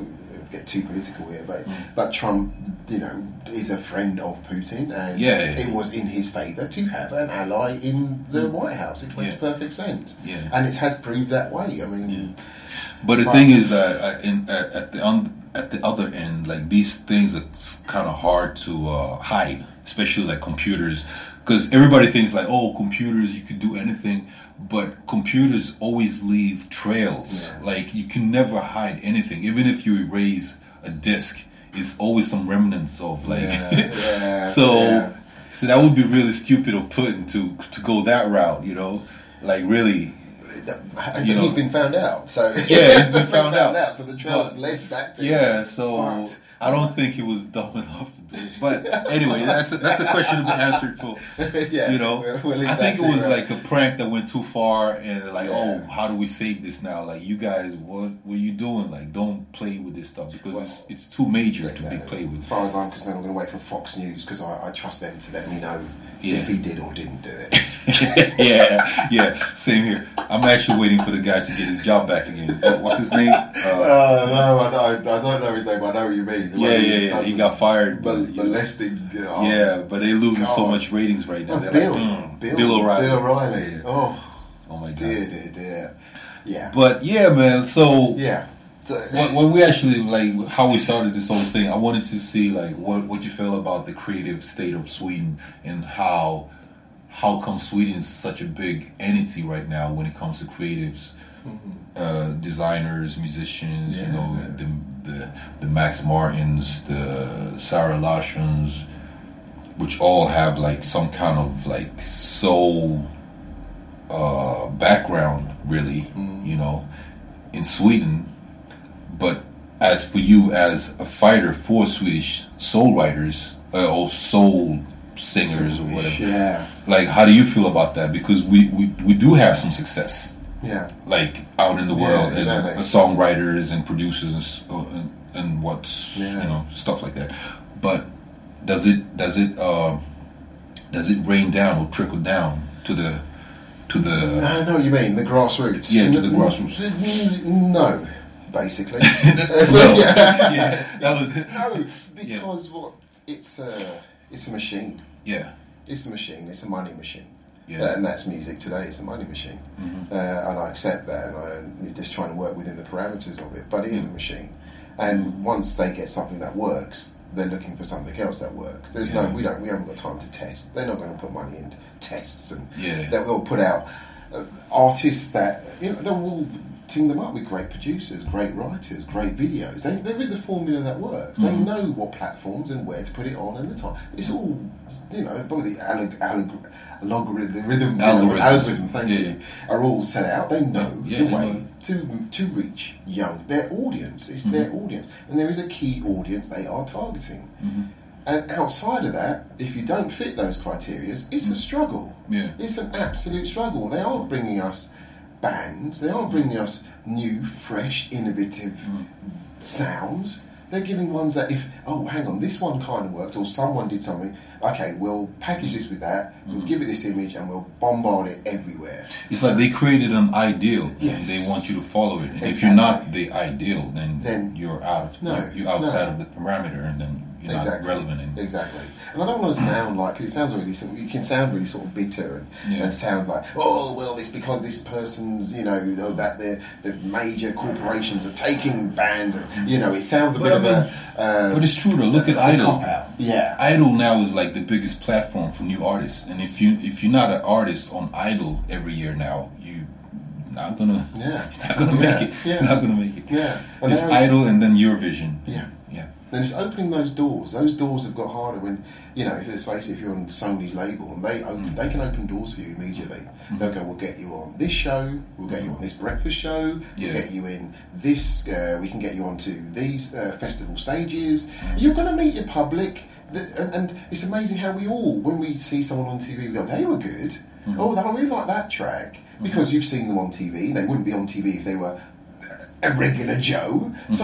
Get too political here, but Mm. but Trump, you know, is a friend of Putin, and Yeah, yeah, it was in his favour to have an ally in the White House. It makes Mm. Yeah. perfect sense, Yeah. and it has proved that way. I mean, But the thing is that uh, in, at, at the on, at the other end, like these things are kind of hard to uh, hide, especially like computers, because everybody thinks like, oh, computers, you could do anything, but computers always leave trails. Yeah. Like you can never hide anything, even if you erase a disk. it's always some remnants of like. Yeah, yeah, so so that would be really stupid of Putin to to go that route. You know, like really. And You know. he's been found out. So Yeah, he's been found out. So the trail's But- led back to Yeah, so But- I don't think he was dumb enough to do it. But anyway, that's a, that's a question to be answered for. yeah, You know, we'll- we'll I think it was uh, like a prank that went too far, and like, Yeah. oh, how do we save this now? Like, you guys, what were you doing? Like, don't play with this stuff because it's it's too major to be played with. As far as I'm concerned, I'm going to wait for Fox News because I, I trust them to let me know Yeah. if he did or didn't do it. yeah, yeah, same here. I'm actually waiting for the guy to get his job back again. What's his name? Uh, Uh, no, I don't, I don't know his name. but I know what you mean. The yeah, yeah, yeah. He got fired. But, mol- molesting. uh, yeah, but they're losing so much ratings right now. Oh, Bill, like, mm, Bill, Bill O'Reilly. Bill O'Reilly. Oh, Oh my god. dear, dear, dear. Yeah, But yeah, man. So yeah. So, when we actually like how we started this whole thing, I wanted to see like what what you feel about the creative state of Sweden and how how come Sweden is such a big entity right now when it comes to creatives, uh, designers, musicians. you know yeah. the, the the Max Martins, the Zara Larssons, which all have like some kind of like soul uh, background, really. You know, in Sweden but as for you, as a fighter for Swedish soul writers uh, or soul singers or whatever, Yeah, like how do you feel about that? Because we, we, we do have some success, yeah. like out in the world as, exactly. as songwriters and producers and, uh, and, and what Yeah. you know stuff like that. But does it does it uh, does it rain down or trickle down to the to the I know what you mean. The grassroots. Yeah, to the grassroots. No, basically. well, yeah, that was it. no, because what? It's a it's a machine. Yeah, It's a machine. It's a money machine. Yeah. Uh, and that's music today. It's a money machine, uh, and I accept that, and I'm just trying to work within the parameters of it. But it is a machine, and once they get something that works, they're looking for something else that works. There's Yeah. no, we don't, we haven't got time to test. They're not going to put money into tests, and Yeah. that will put out uh, artists that you know they'll all team them up with great producers, great writers, great videos. They, there is a formula that works. They know what platforms and where to put it on and the time. It's all you know, by the alleg- alleg- logarithm, the rhythm, you algorithm. Thank Yeah. you. Are all set out. They know Yeah, the way know. to to reach young their audience. It's their Mm-hmm. audience, and there is a key audience they are targeting. Mm-hmm. And outside of that, if you don't fit those criteria, it's a struggle. Mm. Yeah. It's an absolute struggle. They aren't bringing us bands. They aren't bringing us new, fresh, innovative hmm. sounds. They're giving ones that if oh hang on this one kind of worked or someone did something okay we'll package this with that we'll hmm. give it this image and we'll bombard it everywhere It's like they created an ideal and Yes. they want you to follow it. And if you're not the ideal, then, Then- you're out. Of, No, you're, you're outside no. of the parameter, and then you're exactly not relevant. Exactly and I don't want to sound like it sounds really sort of- you can sound really sort of bitter and, Yeah. and sound like oh well it's because this person's you know that the the major corporations are taking bands and you know it sounds a But bit I of a uh, But it's true though. Look at Idol. yeah Idol now is like the biggest platform for new artists, and if you if you're not an artist on Idol every year now, you not gonna Yeah. not gonna Yeah, make it. yeah. You're not gonna make it. Yeah. And it's Idol and then Eurovision. Yeah. Then it's opening those doors. Those doors have got harder when, you know, if let's face it, if you're on Sony's label, and they open, Mm. they can open doors for you immediately. They'll go, we'll get you on this show, we'll get you on this breakfast show, Yeah. we'll get you in this, uh, we can get you onto these uh, festival stages. Mm. You're going to meet your public. Th- And, and it's amazing how we all, when we see someone on TV, we go, they were good. Mm-hmm. Oh, I really like that track. Because you've seen them on TV. They wouldn't be on TV if they were a regular Joe. So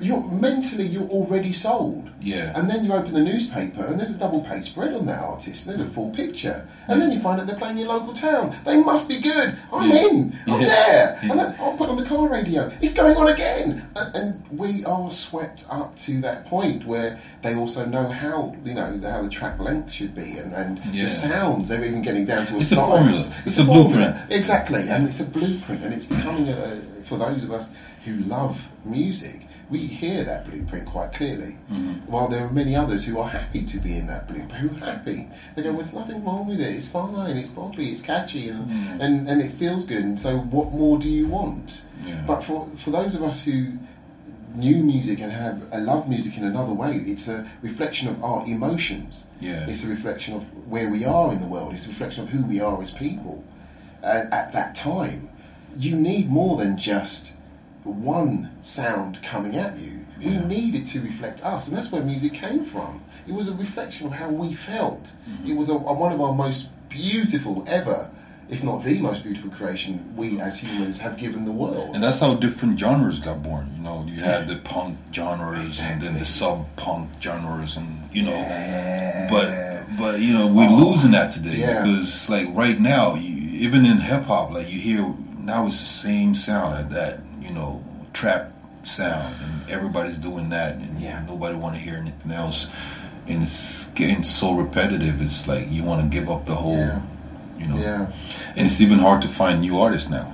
You're mentally you're already sold. Yeah. And then you open the newspaper and there's a double page spread on that artist. There's a full picture, and then you find out they're playing your local town. They must be good. I'm Yeah. in. I'm Yeah. there. Yeah. And then I'll put on the car radio. It's going on again. And, and we are swept up to that point where they also know how you know the- how the track length should be and, and Yeah. the sounds. They're even getting down to a It's a size. formula. It's a formula. blueprint. Exactly, and it's a blueprint, and it's becoming a, for those of us who love music. We hear that blueprint quite clearly. Mm-hmm. While there are many others who are happy to be in that blueprint, who are happy. They go, well, there's nothing wrong with it. It's fine. It's poppy. It's catchy, and, Mm. and, and it feels good. And so, what more do you want? Yeah. But for for those of us who knew music and have uh, love music in another way, it's a reflection of our emotions. Yeah. It's a reflection of where we are in the world. It's a reflection of who we are as people. And at that time, you need more than just one sound coming at you. We Yeah. need it to reflect us, and that's where music came from. It was a reflection of how we felt. Mm-hmm. It was a, one of our most beautiful ever, if not the most beautiful creation we as humans have given the world. And that's how different genres got born. You know, you had the punk genres and then the sub punk genres, and you know, but but you know, we're oh. losing that today Yeah. because like right now, you, even in hip hop, like you hear now it's the same sound like that you know trap sound, and everybody's doing that, and Yeah. nobody want to hear anything else. And it's getting so repetitive. It's like you want to give up the whole, Yeah. you know. Yeah. And it's even hard to find new artists now.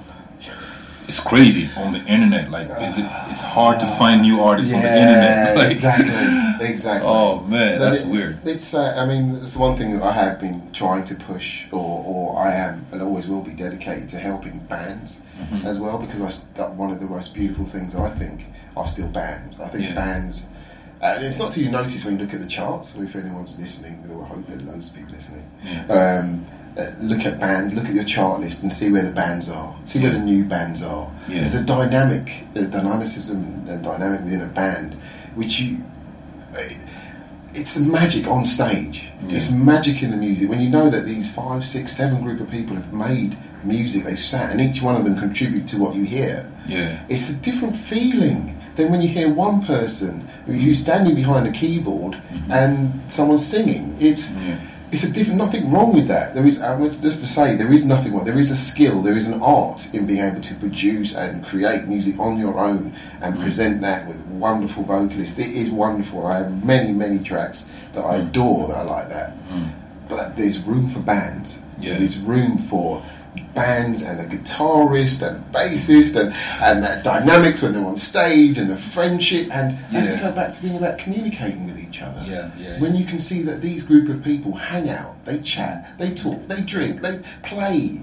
It's crazy on the internet. Like, is it? It's hard to find new artists on the internet. Like, exactly, exactly. Oh man, that's it- weird. It's, uh, I mean, it's the one thing that I have been trying to push, or, or I am, and always will be dedicated to helping bands Mm-hmm. as well, because I, that one of the most beautiful things I think are still bands. I think Yeah. bands, and it's not till you notice when you look at the charts, or if anyone's listening, or I hope there are loads of people listening. Yeah. Um, uh, look at bands, look at your chart list, and see where the bands are. See where the new bands are. Yeah. There's a dynamic, the dynamicism and dynamic within a band, which you it's the magic on stage. Yeah. It's magic in the music. When you know that these five, six, seven group of people have made music, they've sat, and each one of them contribute to what you hear. Yeah. It's a different feeling than when you hear one person who's standing behind a keyboard and someone singing. It's Mm-hmm. Yeah. It's a different. Nothing wrong with that. There is. I was just to say there is nothing wrong. There is a skill. There is an art in being able to produce and create music on your own and Mm. present that with wonderful vocalists. It is wonderful. I have many many tracks that I Mm. adore that I like that. But there's room for bands. Yeah. There's room for bands and a guitarist and bassist and, and that dynamics when they're on stage and the friendship and as we Yeah. go back to being about communicating with each other. Yeah, yeah. When you can see that these group of people hang out, they chat, they talk, they drink, they play.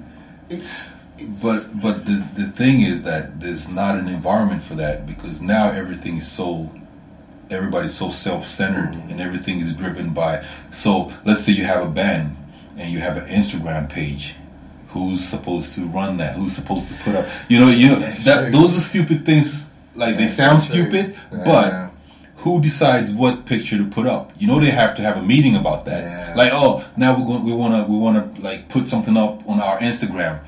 It's, it's But but the the thing is that there's not an environment for that because now everything is so everybody's so self-centered Mm. and everything is driven by so let's say you have a band and you have an Instagram page who's supposed to run that who's supposed to put up you know you know that those are stupid things like they sound stupid Yeah. but who decides what picture to put up? You know they have to have a meeting about that. Yeah. Like, oh, now we're going, we want to we want to like put something up on our Instagram.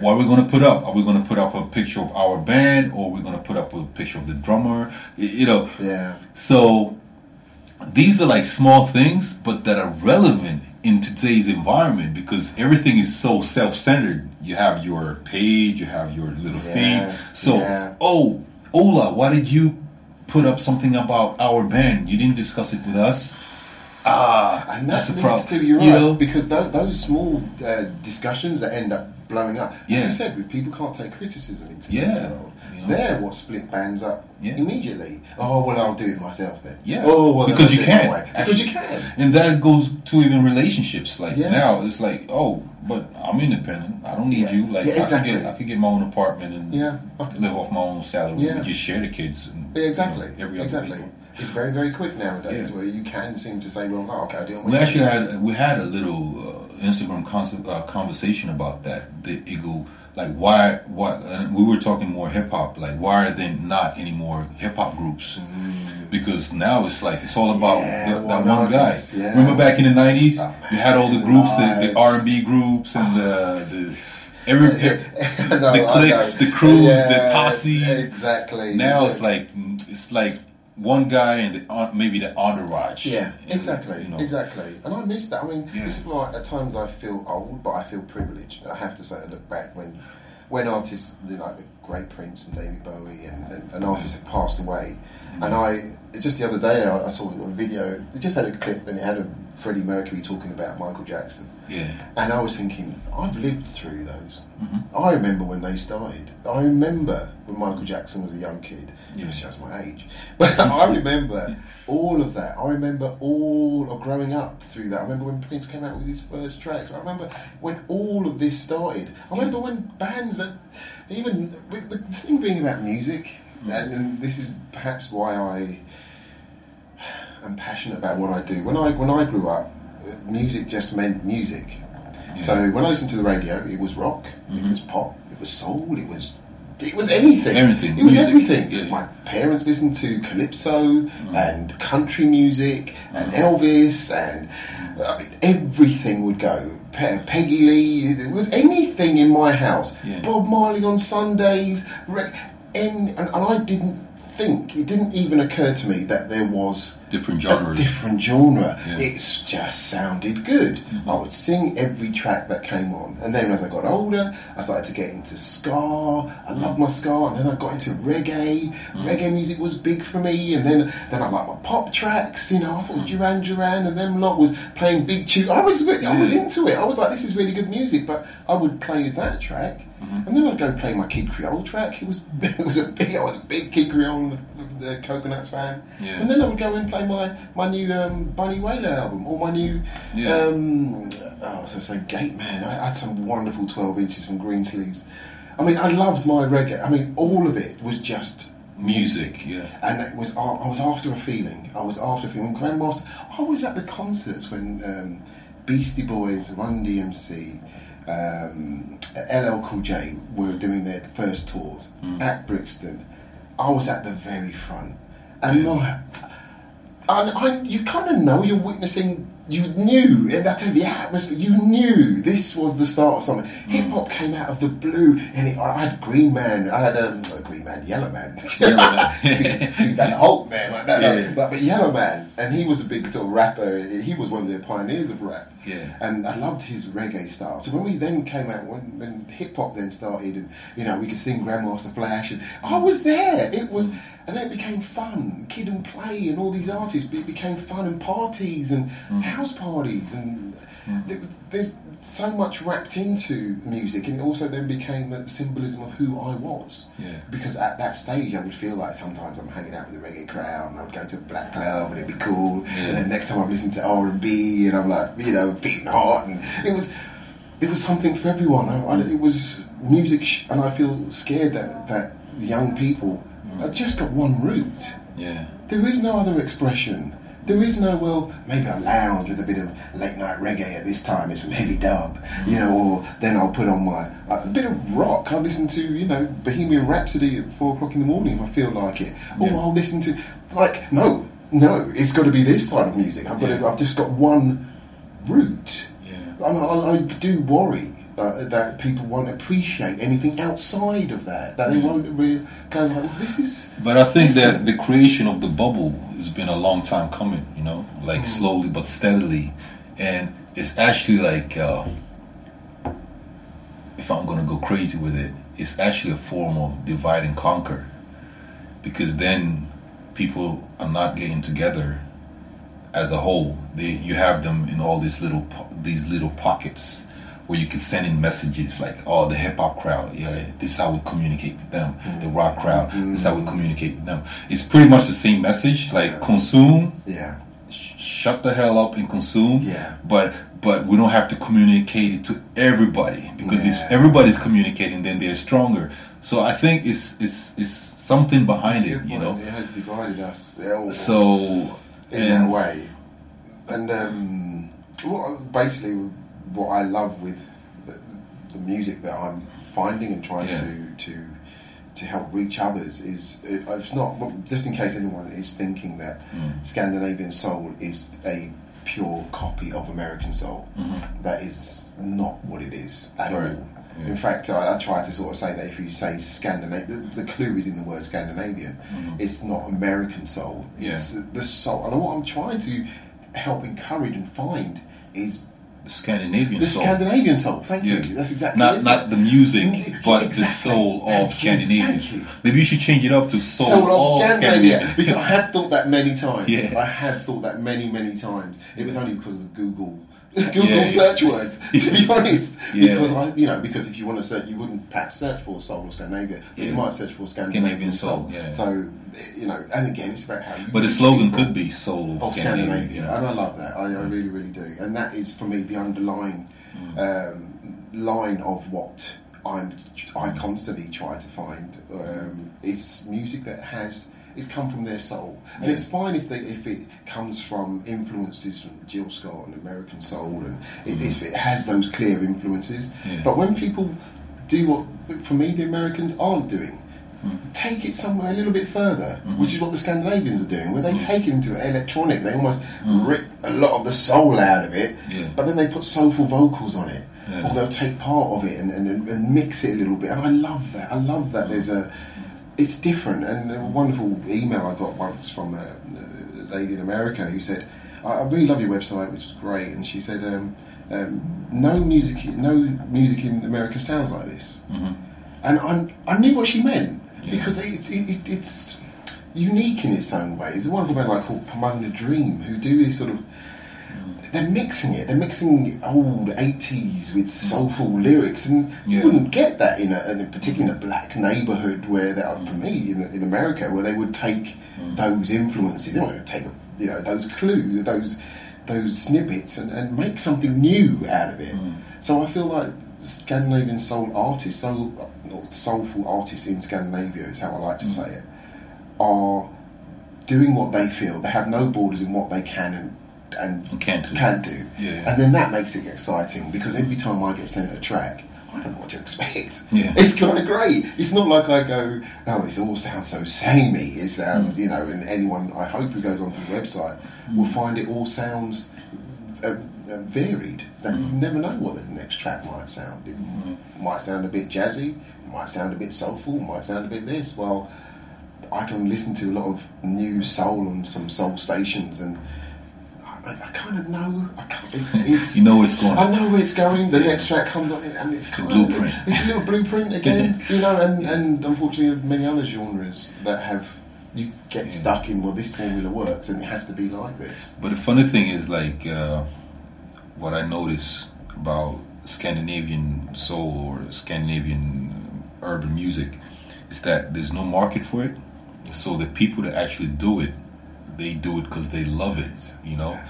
What are we going to put up? Are we going to put up a picture of our band, or are we going to put up a picture of the drummer? You know, Yeah. so these are like small things, but that are relevant in today's environment because everything is so self-centered. You have your page, you have your little Yeah, feed. So, yeah. oh, Ola, why did you put up something about our band? You didn't discuss it with us. Ah, And that's that the leads problem. to you're you right know? because those, those small uh, discussions that end up blowing up. Like Yeah. I said, people can't take criticism into Yeah, world. You know. They're what split bands up Yeah. immediately. Oh well, I'll do it myself then. Yeah. Oh well, Because you do it my can. way. Because you can. And that goes to even relationships. Like Yeah. now, it's like, oh, but I'm independent. I don't need Yeah. you. Like Yeah, I exactly. could get, I could get my own apartment and Yeah, I live off my own salary. Yeah. and just share the kids. And, Yeah, exactly. you know, exactly. people. It's very very quick nowadays where you can seem to say, well, no, okay, do it. We actually had we had a little uh, Instagram concept, uh, conversation about that. The ego, like why why and we were talking more hip hop. Like why are there not any more hip hop groups? Because now it's like it's all about Mm. Yeah, the, that one guy. yeah. Remember back in the nineties, Oh, you had all the groups, the, the. R and B groups, and the, the Every No, the I cliques, the crews, the Yeah, posses. Exactly. Now it's like it's like one guy and the, en- maybe the entourage. Yeah, And, exactly, you know, exactly. And I miss that. I mean, Yeah. this is why at times I feel old, but I feel privileged. I have to say, I look back when, when artists like the great Prince and David Bowie and, and, and artists have passed away, Mm-hmm. and I just the other day I, I saw a video. It just had a clip and it had a Freddie Mercury talking about Michael Jackson. Yeah. And I was thinking, I've lived through those. Mm-hmm. I remember when they started. I remember when Michael Jackson was a young kid. Yeah. It shows my age. But I remember all of that. I remember all of growing up through that. I remember when Prince came out with his first tracks. I remember when all of this started. I remember when bands that, even the thing being about music, and, and this is perhaps why I am passionate about what I do. When I when I grew up, music just meant music. So when I listened to the radio, it was rock, it mm-hmm. was pop, it was soul, it was it was anything. Everything, It was music, everything. yeah. My parents listened to calypso mm. and country music and mm. Elvis and I mean everything would go. Pe- Peggy Lee, there was anything in my house. Yeah. Bob Marley on Sundays, re- and, and, and I didn't think it didn't even occur to me that there was Different a genres. different genre. Yeah. It just sounded good. Mm-hmm. I would sing every track that came on, and then as I got older, I started to get into ska. I loved my ska, and then I got into reggae. Mm-hmm. Reggae music was big for me, and then then I liked my pop tracks. You know, I thought mm-hmm. Duran Duran and them lot was playing big tune. I was I was into it. I was like, this is really good music, but I would play that track. And then I'd go play my Kid Creole track. It was it was a big I was a big Kid Creole and the, the Coconuts fan. Yeah. And then I would go and play my my new um, Bunny Wailer album or my new Yeah. um, oh, so say Gate Man. I had some wonderful twelve inches from Greensleeves. I mean, I loved my reggae. I mean, all of it was just music. Yeah. And it was I was after a feeling. I was after a feeling. Grandmaster, I was at the concerts when um, Beastie Boys, Run DMC, um, LL Cool J were doing their first tours at Brixton. I was at the very front, and my, and I, you kind of know you're witnessing. You knew, and that's the atmosphere. You knew this was the start of something. Hip hop came out of the blue, and it, I had Green Man. I had um, Green Man, Yellowman. That Hulk man, like that. Yeah. But, but Yellowman, and he was a big sort of rapper. He was one of the pioneers of rap. Yeah. And I loved his reggae style. So when we then came out, when, when hip hop then started, and you know we could sing Grandmaster Flash, and I was there. It was, and then it became fun, Kid 'n Play, and all these artists. It became fun and parties and mm. house parties, and mm. th- there's so much wrapped into music, and it also then became a symbolism of who I was. Yeah. Because at that stage, I would feel like sometimes I'm hanging out with the reggae crowd, and I would go to a black club, and it'd be cool. yeah. And then next time I'm listening to R and B, and I'm like, you know, beating heart, and it was, it was something for everyone. I, I, it was music, sh- and I feel scared that that young people Mm. have just got one route. Yeah. There is no other expression. There is no, well, maybe I lounge with a bit of late night reggae at this time, it's some heavy dub, you know, or then I'll put on my, a bit of rock. I'll listen to, you know, Bohemian Rhapsody at four o'clock in the morning if I feel like it. Or Yeah. I'll listen to, like, no, no, it's got to be this side of music. I've got to, I've just got one route. Yeah. I, I, I do worry uh, that people won't appreciate anything outside of that, that they won't really go like, well, this is. But I think that the creation of the bubble has been a long time coming, you know, like slowly but steadily. And it's actually like, uh, if I'm going to go crazy with it, it's actually a form of divide and conquer. Because then people are not getting together as a whole. They, you have them in all these little these little pockets where you can send in messages like, "Oh, the hip hop crowd, yeah, this is how we communicate with them. The rock crowd, this is how we communicate with them." It's pretty much the same message, like consume, Yeah. sh- shut the hell up and consume. Yeah. But but we don't have to communicate it to everybody because if everybody's communicating, then they're stronger. So I think it's it's it's something behind a it, you know. it has divided us So in and- that way. And um, what, basically, what I love with the, the music that I'm finding and trying Yeah. to to to help reach others is it, it's not just in case anyone is thinking that Mm. Scandinavian soul is a pure copy of American soul. That is not what it is at Mm-hmm. Right. all. In fact, I, I try to sort of say that if you say Scandinavian, the, the clue is in the word Scandinavian. It's not American soul. It's Mm-hmm. Yeah. the soul. And what I'm trying to help encourage and find is The Scandinavian the soul. Scandinavian soul. Thank Yeah. you. That's exactly not it. not the music, but the exactly. soul Thank of you, Scandinavia. thank you. Maybe you should change it up to soul, Soul of Scandinavia. Scandinavia. Because I had thought that many times. Yeah. I had thought that many, many times. It was only because of the Google Google Yeah. search words, to be honest. Yeah. Because I you know, because if you want to search you wouldn't perhaps search for soul of Scandinavia, but you might search for Scandinavian, Scandinavian soul, soul. yeah. So you know, and again it's about how you But the slogan could be soul of, Scandinavia. Scandinavia. And I love that. I, I really, really do. And that is for me the underlying um, line of what I'm. I constantly try to find. Um, it's music that has. It's come from their soul, and it's fine if they, if it comes from influences from Jill Scott and American soul, and it, mm. if it has those clear influences. Yeah. But when people do what, for me, the Americans aren't doing, mm. take it somewhere a little bit further, mm-hmm. which is what the Scandinavians are doing, where they mm. take it into electronic. They almost rip a lot of the soul out of it, Yeah. but then they put soulful vocals on it, Yeah. or they'll take part of it and, and, and mix it a little bit. And I love that. I love that. There's a, it's different. And a wonderful email I got once from a, a lady in America who said, I, "I really love your website, which is great." And she said, um, um, "No music, no music in America sounds like this." and I, I knew what she meant because it, it, it, it's unique in its own way. There's a wonderful band like called Pomona Dream who do this sort of. They're mixing it. They're mixing old '80s with mm. soulful lyrics, and you wouldn't get that in a, in a particular black neighborhood where that, for me, in, in America, where they would take mm. those influences. They want to take, you know, those clues, those those snippets, and, and make something new out of it. Mm. So I feel like Scandinavian soul artists, soul, or soulful artists in Scandinavia is how I like to say it, are doing what they feel. They have no borders in what they can and and can't do. can do. Yeah. And then that makes it exciting because every time I get sent a track, I don't know what to expect. Yeah. It's kind of great. It's not like I go, oh, this all sounds so samey. It sounds, Mm. you know, and anyone I hope who goes onto the website will find it all sounds uh, uh, varied. That you Mm. never know what the next track might sound. It might sound a bit jazzy, might sound a bit soulful, might sound a bit this. Well, I can listen to a lot of new soul on some soul stations, and I, I kind of know. I can't, it's, it's, You know where it's going. I know where it's going. The next track comes up, and it's the blueprint. Of, it's a little blueprint again, you know. And, and unfortunately, many other genres that have you get stuck in. Well, this formula works, and it has to be like this. But the funny thing is, like, uh, what I notice about Scandinavian soul or Scandinavian urban music is that there's no market for it. So the people that actually do it, they do it because they love it, you know.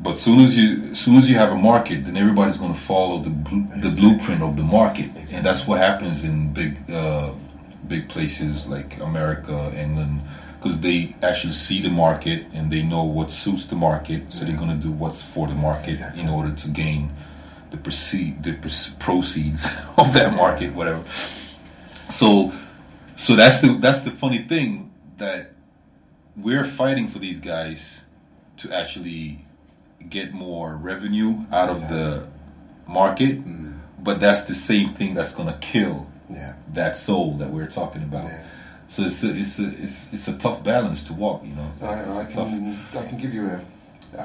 But soon as you, soon as you have a market, then everybody's going to follow the blu- the blueprint of the market, and that's what happens in big uh, big places like America, England, because they actually see the market and they know what suits the market, so they're going to do what's for the market Exactly. in order to gain the proceed the proceeds of that market, whatever. So, so that's the that's the funny thing that we're fighting for these guys to actually get more revenue out of the market, but that's the same thing that's going to kill Yeah. that soul that we're talking about. Yeah. So it's a, it's a it's it's a tough balance to walk, you know. I, I a tough- can I can give you a I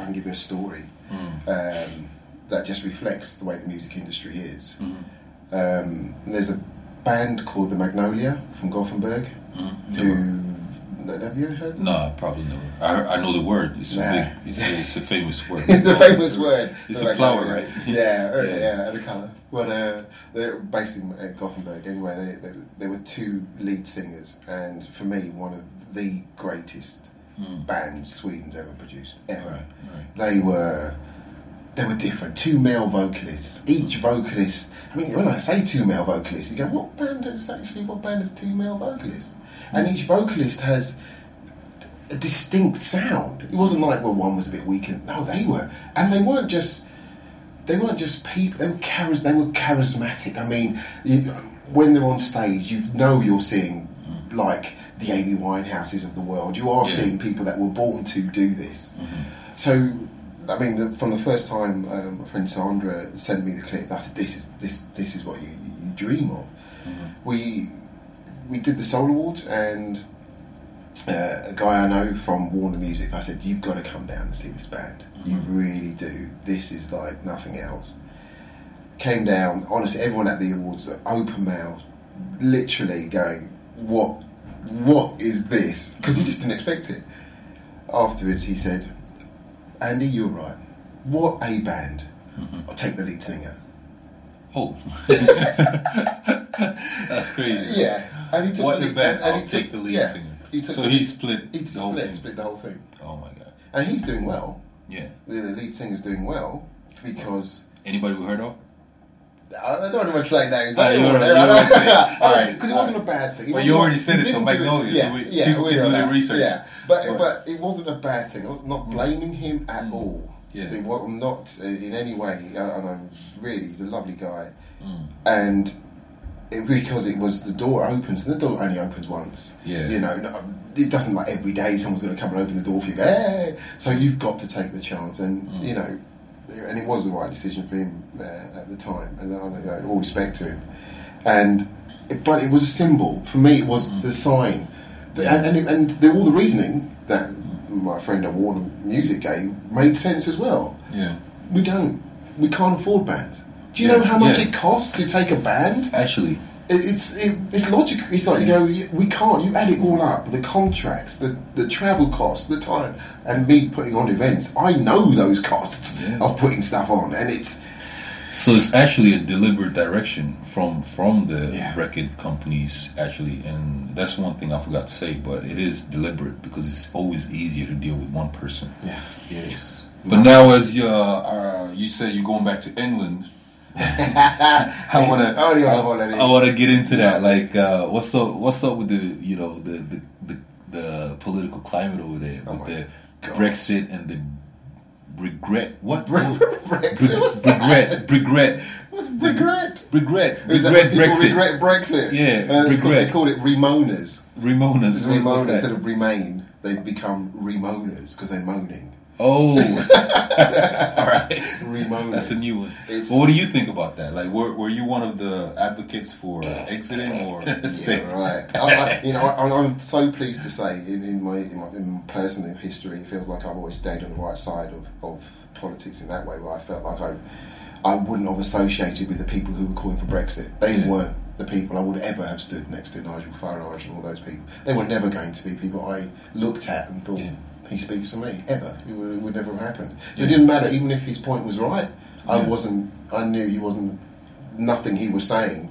I can give you a story Mm. um, that just reflects the way the music industry is. Mm. Um, there's a band called the Magnolia from Gothenburg. Mm. Who have you ever heard? No, probably never. I, I know the word. It's a big. It's a, it's a famous word. it's a famous word. It's The a flower, Magnolia. right? Yeah, Yeah. yeah, and the colour. Well, uh, they're based in uh, Gothenburg. Anyway, they, they, they were two lead singers, and for me, one of the greatest bands Sweden's ever produced ever. Hmm. Right, right. They were they were different. Two male vocalists. Each vocalist. I mean, when I say two male vocalists, you go, "What band is actually? What band is two male vocalists?" And each vocalist has a distinct sound. It wasn't like well, one was a bit weaker. No, they were, and they weren't just they weren't just people. They were charis- They were charismatic. I mean, you, when they're on stage, you know you're seeing like the Amy Winehouses of the world. You are Yeah. seeing people that were born to do this. So I mean, the, from the first time um, my friend Sandra sent me the clip, I said, "This is this this is what you, you dream of." We we did the Soul Awards, and uh, a guy I know from Warner Music, I said, "You've got to come down and see this band. You really do. This is like nothing else." Came down. Honestly, everyone at the awards, are open mouth, literally going, "What? What is this?" Because he just didn't expect it. Afterwards, he said, "Andy, you're right. What a band! I'll take the lead singer." Oh, that's crazy. Yeah, and he took What the the lead, band? and, and he take took the lead yeah, singer. He took so the he split he the whole split, thing. split the whole thing, Oh my god. and he's doing well. Yeah. The, the lead singer's doing well because Anybody we heard of? I don't want to say names, but you it already- you already said it. Alright, because it wasn't a bad thing. But Well, you already said it, so Magnolia, so Yeah, we- yeah, people we can do their research. Yeah, but Right. but it wasn't a bad thing. I'm not blaming him at all. Yeah. It wa- I'm not in any way, and I'm really he's a lovely guy, Mm. and it, because it was the door opens, and the door only opens once. Yeah. you know, it doesn't like every day someone's going to come and open the door for you. Go, hey! So you've got to take the chance, and Mm. you know, and it was the right decision for him uh, at the time, and I, you know, all respect to him. And it, but it was a symbol for me. It was the sign, and and, and the, all the reasoning that my friend at Warner Music gave made sense as well. Yeah. We don't, we can't afford bands. Do you Yeah, know how much yeah. it costs to take a band? Actually, it's it, it's logical. It's like you go, we can't. You add it all up, the contracts, the the travel costs, the time, and me putting on events. I know those costs Yeah. of putting stuff on, and it's so it's actually a deliberate direction from from the Yeah. record companies actually, and that's one thing I forgot to say. But it is deliberate because it's always easier to deal with one person. yeah, yes. But now, as you uh, you said, you're going back to England. I want to. Oh, yeah, holiday. I want to get into that. Like, uh, what's up? What's up with the you know the the, the, the political climate over there Oh with the God. Brexit and the regret? What Brexit? What's that? regret? Regret? What's regret? Regret? Regret Brexit? regret Brexit? Yeah, Uh, they, call, they regret. call it remoaners. Ramonas. what- Remon what's that? instead of remain, they become remoaners because they're moaning. Oh, all right. Remoaners. That's a new one. It's- Well, what do you think about that? Like, were, were you one of the advocates for exiting or staying? Yeah, right. I, I, you know, I, I'm so pleased to say, in, in, my, in my in my personal history, it feels like I've always stayed on the right side of, of politics in that way. Where I felt like I, I wouldn't have associated with the people who were calling for Brexit. They Yeah. weren't the people I would ever have stood next to Nigel Farage and all those people. They were never going to be people I looked at and thought Yeah. He speaks for me ever. It would, it would never have happened. So Yeah. it didn't matter, even if his point was right. I Yeah. wasn't. I knew he wasn't. Nothing he was saying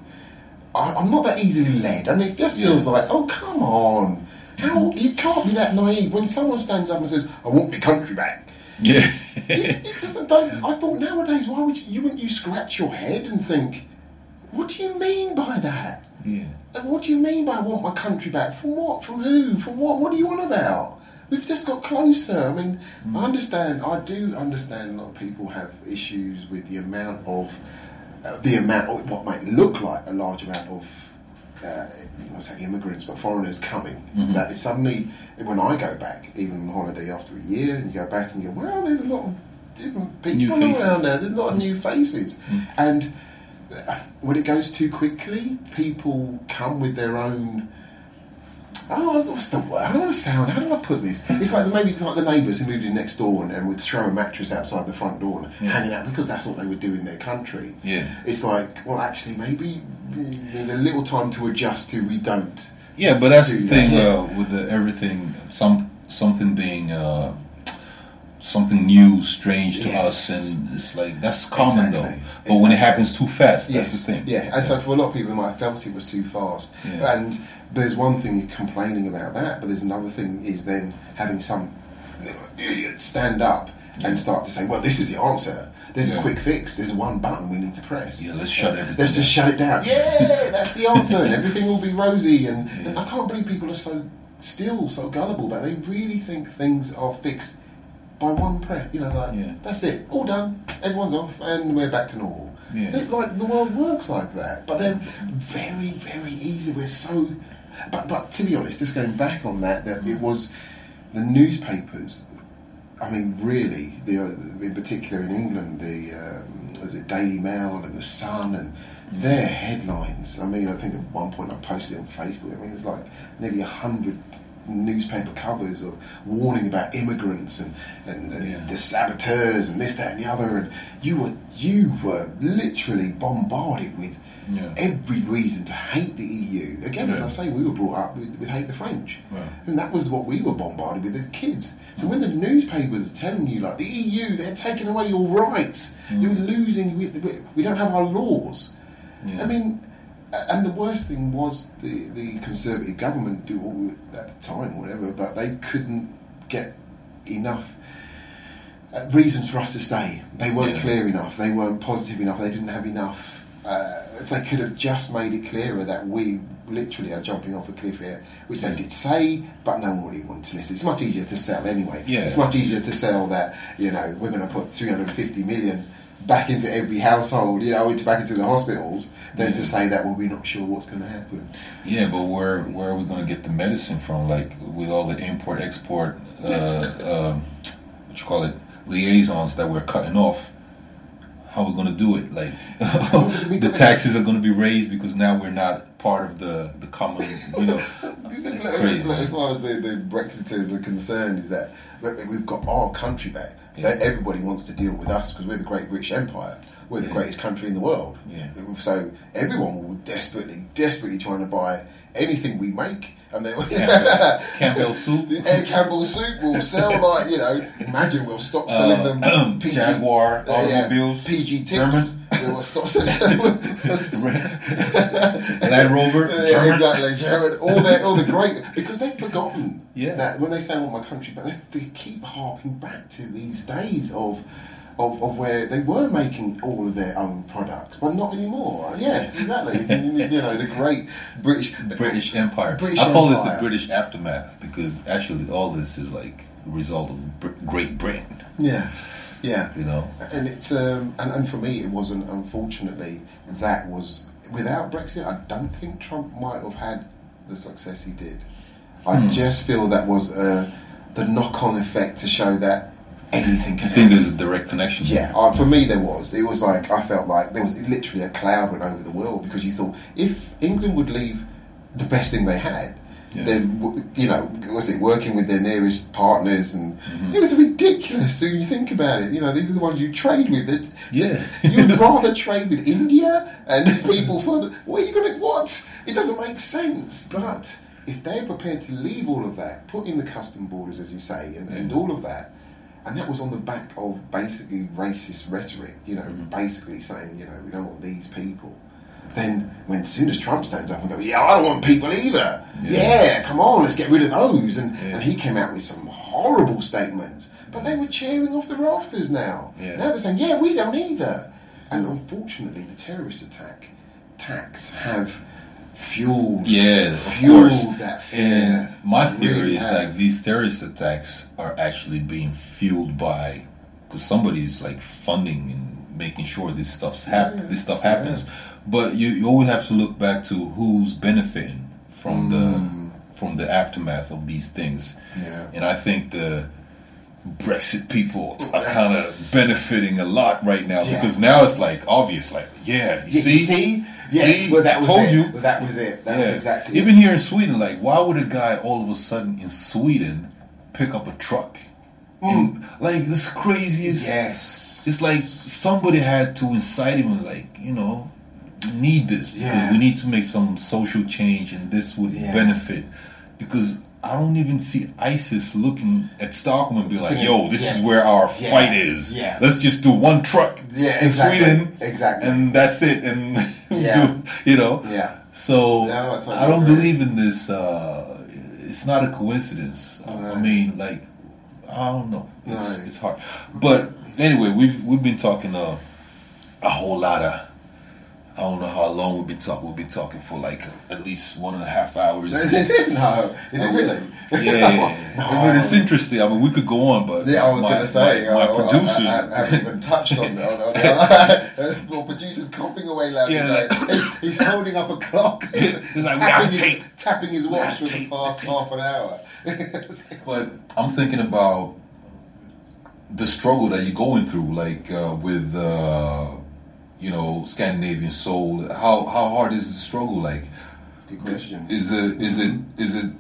I, I'm not that easily led, and it just feels Yeah. like, oh come on, how mm. you can't be that naive when someone stands up and says, "I want my country back." Yeah. it, it I thought nowadays, why would you, you wouldn't you scratch your head and think, what do you mean by that? yeah. Like, what do you mean by I want my country back? From what? From who? From what? What are you on about? We've just got closer. I mean, I understand. I do understand. A lot of people have issues with the amount of uh, the amount of what might look like a large amount of uh, I say immigrants, but foreigners coming. That is suddenly, when I go back, even on holiday after a year, and you go back and you go, well, there's a lot of different people around there. There's a lot of new faces, and uh, when it goes too quickly, people come with their own. Oh, what's the word? How do I sound? How do I put this? It's like maybe it's like the neighbours who moved in next door and, and would throw a mattress outside the front door and Yeah. hanging out because that's what they would do in their country. Yeah. It's like, well, actually, maybe a little time to adjust to. We don't. Yeah, but that's the thing yeah. uh, with the everything. Some something being uh, something new, strange to Yes. us, and it's like that's common Exactly, though. But when it happens too fast, Yes, that's the thing. Yeah, and so for a lot of people, they might have felt it was too fast. Yeah. And there's one thing you're complaining about that, but there's another thing is then having some idiot stand up and start to say, "Well, this is the answer. There's Yeah. a quick fix. There's one button we need to press. Yeah, let's shut everything Let's just shut it down. Yeah, that's the answer, and everything will be rosy. And, Yeah. and I can't believe people are so still so gullible that they really think things are fixed by one prayer. You know, like Yeah. that's it, all done. Everyone's off, and we're back to normal. Yeah. It- like the world works like that, but they're very, very easy. We're so, but but to be honest, just going back on that, that it was the newspapers I mean, really, the, in particular in England, the um, was it Daily Mail and the Sun and their headlines. I mean, I think at one point I posted on Facebook. I mean, there's like nearly a hundred newspaper covers of warning about immigrants and, and, and Yeah. the saboteurs and this, that, and the other. And you were you were literally bombarded with Yeah. every reason to hate the EU. Again, as I say, we were brought up with, with hate the French, Yeah. and that was what we were bombarded with as kids. So when the newspapers are telling you like the EU, they're taking away your rights, mm. you're losing. We, we, we don't have our laws. Yeah. I mean, and the worst thing was the the conservative government do all at the time, whatever, but they couldn't get enough uh, reasons for us to stay. They weren't Yeah. clear enough. They weren't positive enough. They didn't have enough. Uh, if they could have just made it clearer that we literally are jumping off a cliff here, which they did say, but no one really wanted to listen. It's much easier to sell anyway. Yeah. It's much easier to sell that you know we're going to put 350 million back into every household, you know, into back into the hospitals, than to say that well we're not sure what's going to happen. Yeah, but where where are we going to get the medicine from? Like with all the import export, uh, um, what you call it, liaisons that we're cutting off. How are we going to do it? Like the taxes are going to be raised because now we're not part of the the common. You know, it's crazy. As far as the, the Brexiters are concerned, is that we've got our country back. Yeah. That everybody wants to deal with us because we're the Great British Empire. We're the Yeah. greatest country in the world. Yeah. So everyone will desperately, desperately trying to buy anything we make, and they Campbell, Campbell soup. Campbell soup will sell like you know. Imagine we'll stop selling them Uh, Jaguar uh, automobiles, PG tips. Stop selling them. Land Rover, Yeah, exactly, German. All the all the great because they've forgotten Yeah. that when they say I want my country, but they, they keep harping back to these days of, of of where they were making all of their own products, but not anymore. Yes, exactly. you know the great British British Empire. British I call this the British aftermath because actually all this is like a result of Br- Great Britain. Yeah, yeah. You know. And it's um, and, and for me, it wasn't. Unfortunately, that was without Brexit. I don't think Trump might have had the success he did. I Hmm. just feel that was uh, the knock-on effect to show that anything can I think there's a direct connection. Yeah, uh, for me there was. It was like I felt like there was literally a cloud went over the world because you thought if England would leave the best thing they had, Yeah. then you know was it working with their nearest partners and Mm-hmm. it was ridiculous. So you think about it, you know these are the ones you trade with. That Yeah. you'd rather trade with India and people further. What are you going to what? It doesn't make sense, but. If they're prepared to leave all of that, put in the custom borders, as you say, and, and all of that, and that was on the back of basically racist rhetoric, you know, Mm-hmm. basically saying, you know, we don't want these people. Then, when as soon as Trump stands up and goes, yeah, I don't want people either. Yeah. Yeah, come on, let's get rid of those. And, Yeah. and he came out with some horrible statements, but they were cheering off the rafters now. Yeah. Now they're saying, yeah, we don't either. And unfortunately, the terrorist attack attacks have fueled, Yeah, fueled course. that fear. And my theory Really is have. like these terrorist attacks are actually being fueled by because somebody's like funding and making sure this stuff's hap- Yeah, this stuff happens. But you, you always have to look back to who's benefiting from the from the aftermath of these things. Mm. Yeah. And I think the Brexit people are kind of benefiting a lot right now Yeah. because now it's like obvious, like yeah, you Yeah, see, you see? Yeah, See? well, that was told it. you. That was it. That was exactly Even it. here in Sweden, like, why would a guy all of a sudden in Sweden pick up a truck? And, like, this craziest. Yes. It's like somebody had to incite him, like, you know, need this because Yeah. we need to make some social change, and this would Yeah. benefit. Because I don't even see ISIS looking at Stockholm and be like, "Yo, this yeah. is where our Yeah. fight is. Yeah. Let's just do one truck Yeah, in exactly. Sweden, Exactly. and that's it, and Yeah. do, you know, Yeah. so No, I totally I don't agree. believe in this. Uh, it's not a coincidence. I- I mean, like, I don't know. It's, No. it's hard. But anyway, we've we've been talking uh, a whole lot of. I don't know how long we've been talking. We've been talking for like at least one and a half hours. Is it? No. Is it really? Yeah, yeah, yeah. No. But it's interesting. I mean, we could go on, but Yeah, I was my, going to say, my, my uh, I- producers. I, I, haven't even touched on, on, on well, producer's coughing away loud. Yeah, like, he's holding up a clock, He's like, tapping, his, tape. tapping his watch for the tape, past tape." half an hour. But I'm thinking about the struggle that you're going through, like uh, with uh, you know Scandinavian soul. How how hard is the struggle? Like, Good question. is it is it is it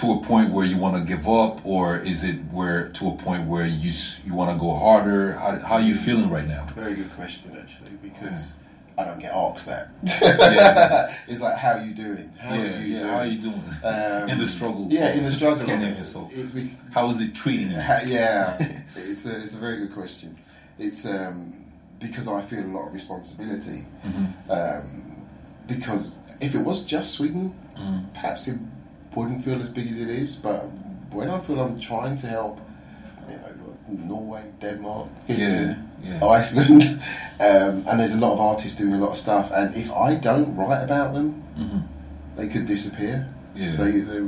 to a point where you want to give up, or is it where to a point where you you want to go harder? How how are you feeling right now? Very good question, actually, because I don't get asked that. Yeah. it's like, how are you doing? How yeah, are you yeah. doing? How are you doing Um, in the struggle? Yeah, in the struggle. Scandinavian it. soul. Be- How is it treating you? Ha- yeah, it's a it's a very good question. It's um, because I feel a lot of responsibility. Um, because if it was just Sweden, perhaps it wouldn't feel as big as it is. But when I feel I'm trying to help, you know, Norway, Denmark, Finland, Yeah, yeah. Iceland, um, and there's a lot of artists doing a lot of stuff. And if I don't write about them, they could disappear. Yeah. They, they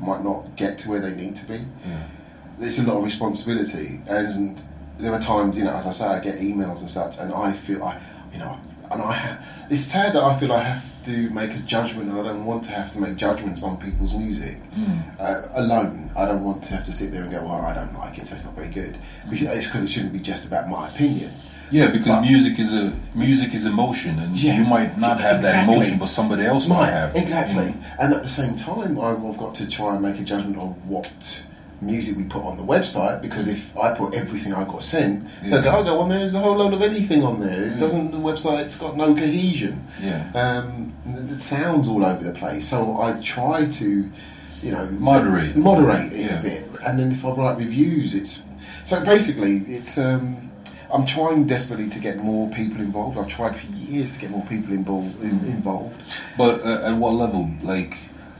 might not get to where they need to be Yeah. there's a lot of responsibility and there are times you know as I say I get emails and such and I feel I you know and I ha- it's sad that I feel I have to make a judgment and I don't want to have to make judgments on people's music uh, alone I don't want to have to sit there and go well I don't like it so it's not very good because it's because it shouldn't be just about my opinion Yeah, because But- music is a music is emotion, and Yeah. you might not have that emotion, but somebody else might, Might, have. exactly. you know? And at the same time, I've got to try and make a judgment on what music we put on the website because if I put everything I got sent, they'll go, Yeah. "Oh, go on there. There's a whole load of anything on there. It Yeah. doesn't. The website's got no cohesion. Yeah. Um, it sounds all over the place. So I try to, you know, Moderate. moderate it Yeah. a bit. And then if I write reviews, it's so basically it's. Um, I'm trying desperately to get more people involved. I've tried for years to get more people involved. involved. But uh, at what level? Like,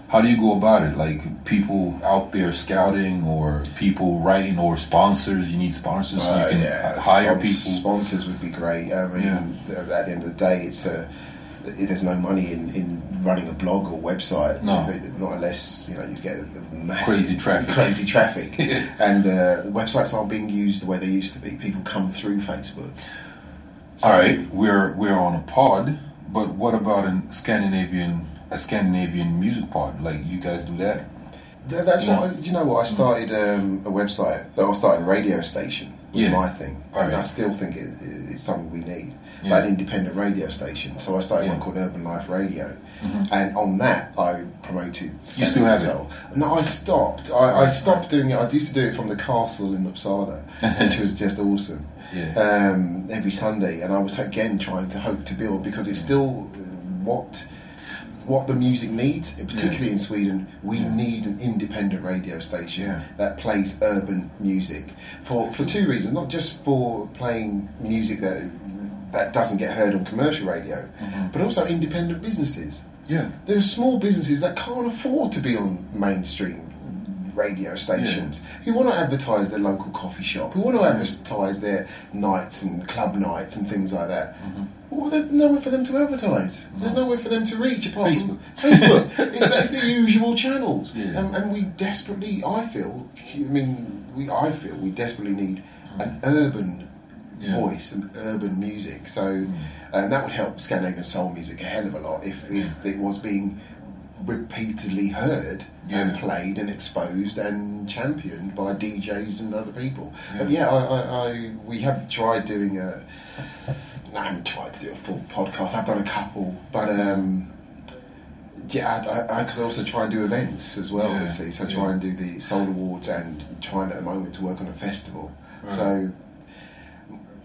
how do you go about it? Like, people out there scouting, or people writing, or sponsors? You need sponsors so you can yeah, hire spons- people. Sponsors would be great. I mean, at the end of the day, it's a there's no money in, in running a blog or website. No. not unless you know you get massive, Crazy traffic. crazy traffic, and uh, websites aren't being used the way they used to be. People come through Facebook. All right, we're we're on a pod, but what about a Scandinavian a Scandinavian music pod? Like, you guys do that? Th- That's Yeah. what I, you know. What I started um, a website. I started a radio station. Yeah. my thing, and I still think it, it's something we need. Yeah. Like an independent radio station. So I started one called Urban Life Radio, and on that I promoted. Mm-hmm. You still have it? No, I stopped. I, I stopped doing it. I used to do it from the castle in Uppsala, which was just awesome. Yeah. Um, every Sunday, and I was again trying to hope to build because it's still what what the music needs, particularly in Sweden, we need an independent radio station Yeah. that plays urban music for for two reasons. Not just for playing music that that doesn't get heard on commercial radio, Mm-hmm. but also independent businesses. Yeah. There are small businesses that can't afford to be on mainstream radio stations who want to advertise their local coffee shop, who want to advertise their nights and club nights and things like that. Mm-hmm. Well, there's nowhere for them to advertise. There's nowhere for them to reach apart Facebook. from Facebook. it's, that's the usual channels, Yeah. and, and we desperately, I feel, I mean, we, I feel we desperately need an urban Yeah. Mm. voice and urban music. So, and that would help Scandinavian soul music a hell of a lot if, if it was being repeatedly heard and played and exposed and championed by DJs and other people. But yeah, I, I, I we have tried doing a. I haven't tried to do a full podcast. I've done a couple, but um, yeah, because I, I, I also try and do events as well. Yeah, see, so I yeah. try and do the Soul Awards and trying at the moment to work on a festival. Right. So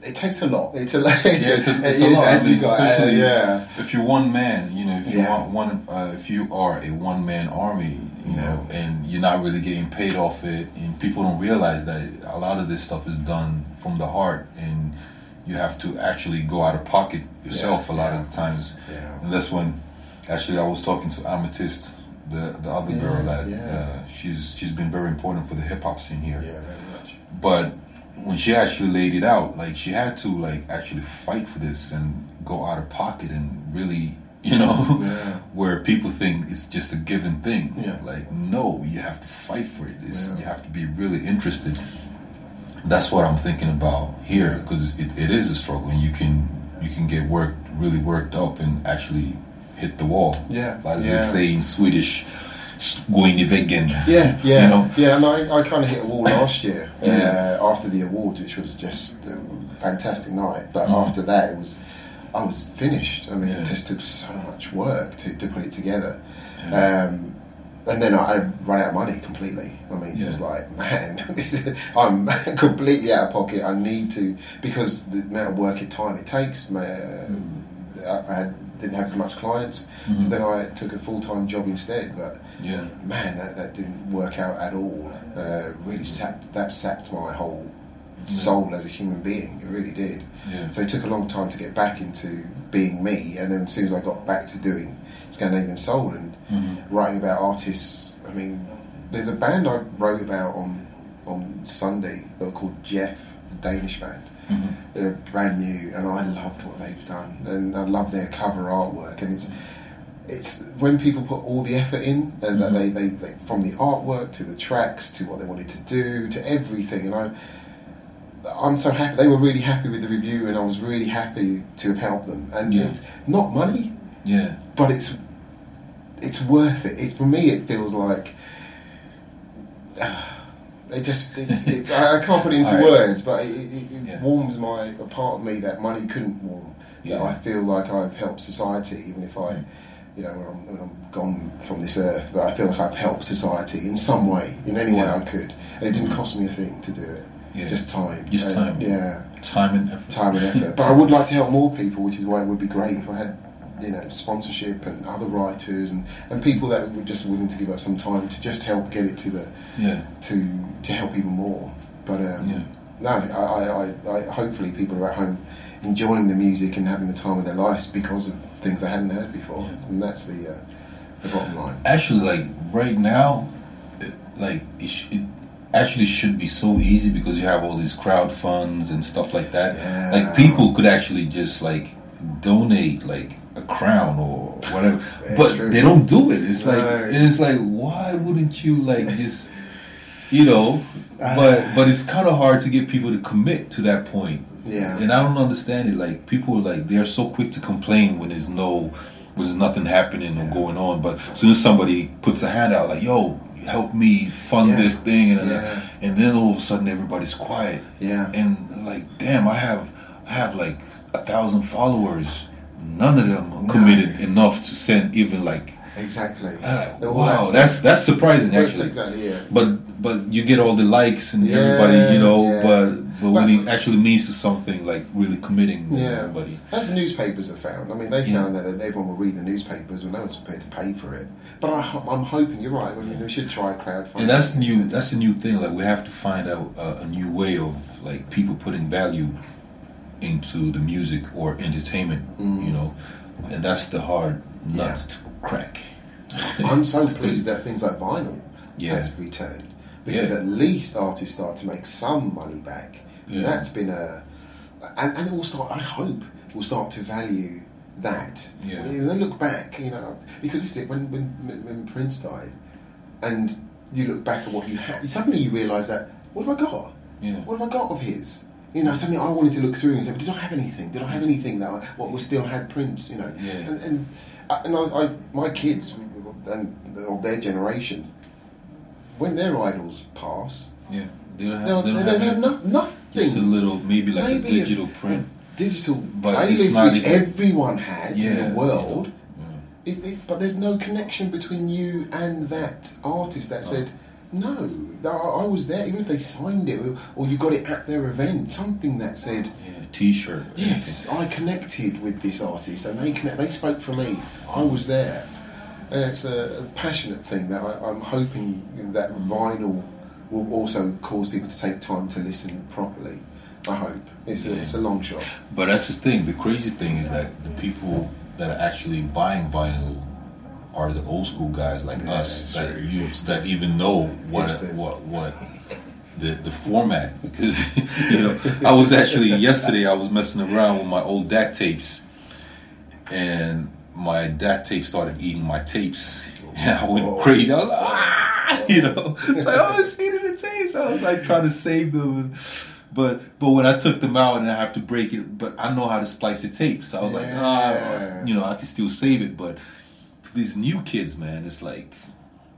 it takes a lot. It's a lot. Yeah, it's a, it's a lot. As I you mean, got, uh, especially yeah. if you're one man, you know, if you Yeah. want one, uh, if you are a one man army, you Yeah. know, and you're not really getting paid off it, and people don't realize that a lot of this stuff is done from the heart, and you have to actually go out of pocket yourself a lot yeah. of the times, Yeah. and that's when, actually, I was talking to Amethyst, the the other girl that yeah. uh, she's she's been very important for the hip hop scene here Yeah, very much. but when she actually laid it out like she had to like actually fight for this and go out of pocket and really you know Yeah. where people think it's just a given thing Yeah. like no you have to fight for it Yeah. you have to be really interested that's what i'm thinking about here because it, it is a struggle and you can you can get worked really worked up and actually hit the wall Yeah. as they say in swedish in i väggen. Yeah, yeah, You know? yeah. And I, I kind of hit a wall last year Yeah. uh, after the awards, which was just a fantastic night. But Mm. after that, it was I was finished. I mean, Yeah. it just took so much work to, to put it together. Yeah. Um, and then I, I run out of money completely. I mean, it was like, man, this is, I'm completely out of pocket. I need to because the amount of work and time it takes. My, uh, I, I had, didn't have as much clients, so Mhm. then I took a full time job instead. But Yeah. man, that, that didn't work out at all. Uh, really sapped that sapped my whole soul as a human being. It really did. Yeah. So it took a long time to get back into being me, and then as soon as I got back to doing Scandinavian Soul and Mhm. writing about artists, I mean, there's a band I wrote about on on Sunday. They were called Jeff, the Danish band. Mhm. They're brand new, and I loved what they've done, and I love their cover artwork. And it's it's when people put all the effort in, and that Mhm. they, they, they from the artwork to the tracks to what they wanted to do to everything, and I. I'm so happy. They were really happy with the review, and I was really happy to have helped them. And Yeah. it's not money, Yeah. but it's it's worth it. It's for me. It feels like it just it's, it's I, I can't put it into Alright. words, but it, it, it Yeah. warms my a part of me that money couldn't warm. Yeah. That I feel like I've helped society, even if I, you know, when I'm, when I'm gone from this earth. But I feel like I've helped society in some way, in any way I could, and it didn't mm-hmm. cost me a thing to do it. Yeah. Just time. Just And, time. Yeah Time and effort. time and effort. but I would like to help more people, which is why it would be great if I had, you know, sponsorship and other writers and, and people that were just willing to give up some time to just help get it to the Yeah. to to help even more. But um, Yeah. no, I, I, I, hopefully people are at home enjoying the music and having the time of their lives because of things they hadn't heard before, Yeah. and that's the uh, the bottom line. Actually, like right now, it, like it, it actually should be so easy because you have all these crowd funds and stuff like that. Yeah. Like people could actually just like donate like a crown or whatever, but true. they don't do it. It's like No. it's like why wouldn't you like just you know? Ah. But but it's kind of hard to get people to commit to that point. Yeah. And I don't understand it. Like people are like they are so quick to complain when there's no when there's nothing happening or going on. But as soon as somebody puts a hand out, like yo, help me fund Yeah. this thing, and Yeah. and then all of a sudden everybody's quiet. Yeah. And like, damn, I have I have like a thousand followers. None of them are No. committed enough to send even like. Exactly. Uh, wow, that's that's surprising actually. exactly yeah. But but you get all the likes and Yeah, everybody, you know. yeah. But when it actually means to something, like really committing to Yeah, everybody. as the newspapers have found. I mean, they Yeah. found that everyone will read the newspapers, but no one's prepared to pay for it. But I, I'm hoping you're right. I mean, we should try crowdfunding. And that's new. That's a new thing. Like we have to find out uh, a new way of like people putting value into the music or entertainment. You know, and that's the hard nut Mm. Yeah. to crack. I'm so pleased that things like vinyl Yeah. has returned because Yeah. at least artists start to make some money back. Yeah. That's been a, and, and it will start. I hope we'll start to value that. Yeah. When they look back, you know, because it's when when when Prince died, and you look back at what you had, suddenly you realise that what have I got? Yeah. What have I got of his? You know, suddenly I wanted to look through and say, did I have anything? Did I have anything that I, what was still had Prince? You know, Yeah. and and, uh, and I, I, my kids and of their generation, when their idols pass, Yeah, they don't have, they they don't don't have no, nothing. Just a little, maybe like Maybe a digital print. a digital But it's playlist not which even- everyone had Yeah, in the world. know, It, it, but there's no connection between you and that artist that oh. said, no, I, was there, even if they signed it or, you got it at their event, something that said, yeah, yeah, T-shirt. yes, I connected with this artist and they connect, they spoke for me, I was there. And it's a, a passionate thing that I, I'm hoping that vinyl will also cause people to take time to listen properly. I hope. It's a, it's a long shot. But that's the thing. The crazy thing is that the people that are actually buying vinyl are the old school guys like Yeah, us that you that even know what Hipsters. what what the the format because you know I was actually yesterday I was messing around with my old DAT tapes and my DAT tape started eating my tapes. And I went Oh. crazy. I was like, ah, you know, like, oh, it's the tapes. I was like trying to save them. But but when I took them out and I have to break it, but I know how to splice the tape, so I was like, ah, Yeah. you know, I can still save it. But these new kids, man, it's like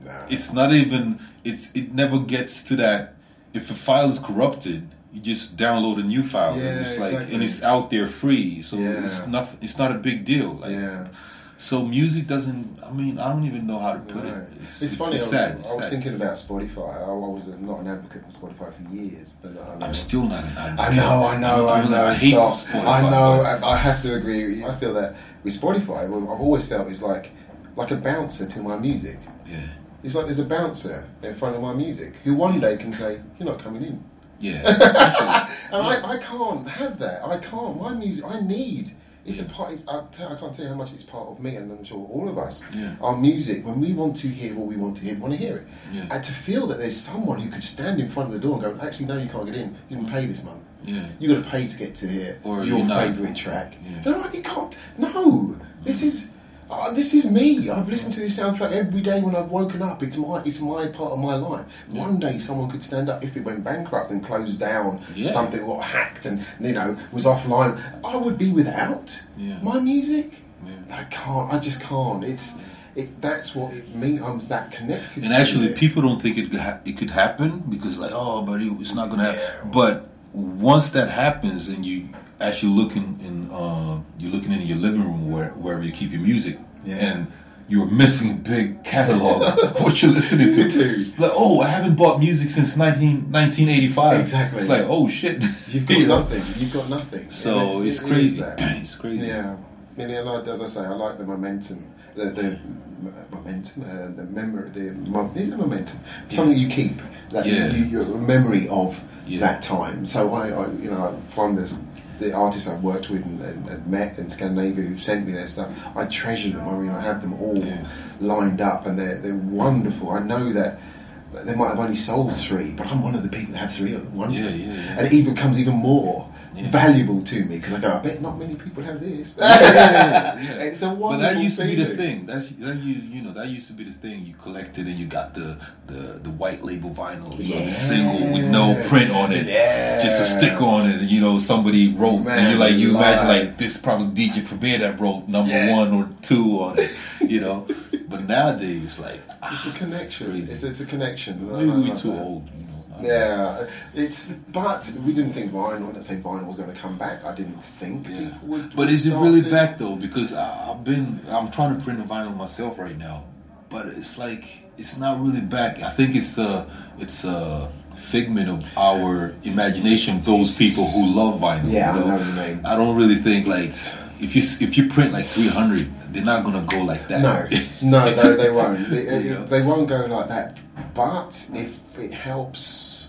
Nah. It's not even. It's it never gets to that. If a file is corrupted, you just download a new file. Yeah, and it's like exactly. and it's out there free. So Yeah. it's not. It's not a big deal. Like, yeah. So music doesn't. I mean, I don't even know how to put No. it. It's, It's, funny. just I, sad. I was sad. thinking about Spotify. I, I was not an advocate for Spotify for years. but I I'm still not an advocate. I know, I know, I I'm know. I hate stop. Spotify. I know. I, I have to agree. I feel that with Spotify, I've always felt it's like like a bouncer to my music. Yeah, It's like there's a bouncer in front of my music who one day can say, "You're not coming in," yeah. and I, I can't have that. I can't. My music, I need. It's a part. It's, I, can't tell you how much it's part of me, and I'm sure all of us. Yeah. Our music, when we want to hear what we want to hear, we want to hear it, Yeah. and to feel that there's someone who could stand in front of the door and go, "Actually, no, you can't get in. You didn't pay this month. Yeah. You got to pay to get to hear Or your you're not- favourite track." Yeah. No, you can't. No, this is. Uh, this is me. I've listened to this soundtrack every day when I've woken up. It's my, it's my part of my life. One day, someone could stand up if it went bankrupt and closed down. Yeah. Something got hacked and you know was offline. I would be without Yeah. my music. Yeah. I can't. I just can't. It's it. That's what it means. I'm that connected. And actually, it. people don't think it could it could happen because like, oh, but it, it's not gonna happen. But once that happens, and you actually looking in, uh, you're looking in your living room where wherever you keep your music, Yeah. and you're missing a big catalog of what you're listening to. Like, oh, I haven't bought music since 19, 1985. Exactly. It's like, oh shit, You've got You know? nothing. You've got nothing. So it- it's it crazy. that. it's crazy. Yeah, I mean, like, as I say, I like the momentum, the, the momentum, uh, the memory. The is it momentum? Something you keep that Yeah. you, you, your memory of Yeah. that time. So I, I, you know, I find this. The artists I've worked with and, and, and met in Scandinavia who've sent me their stuff, I treasure them. I mean, I have them all Yeah. lined up, and they're they're wonderful. I know that they might have only sold three, but I'm one of the people that have three of them. One, Yeah, yeah, yeah. and it even becomes even more Yeah. valuable to me because I go, I bet not many people have this. yeah, yeah. It's a But that used to be the thing. That's that you you know that used to be the thing. You collected and you got the the, the white label vinyl, you know, the single with no print on it. Yeah. It's just a sticker on it, and you know somebody wrote, and Man you like you imagine like this is probably DJ Premier that wrote number one or two on it, you know. but nowadays, like It's a ah, connection. It's, it's a connection. Maybe we're too that. old, know. I don't know. Yeah, it's but we didn't think vinyl. Let's say vinyl was going to come back. I didn't think Yeah. people would. But is it really to- back though? Because I, I've been, I'm trying to print a vinyl myself right now, but it's like it's not really back. I think it's a, it's a figment of our imagination. Those people who love vinyl. Yeah, I you know what you mean. I don't really think like if you if you print like 300, they're not gonna go like that. No, no, they, they won't. Yeah. they won't go like that. But if it helps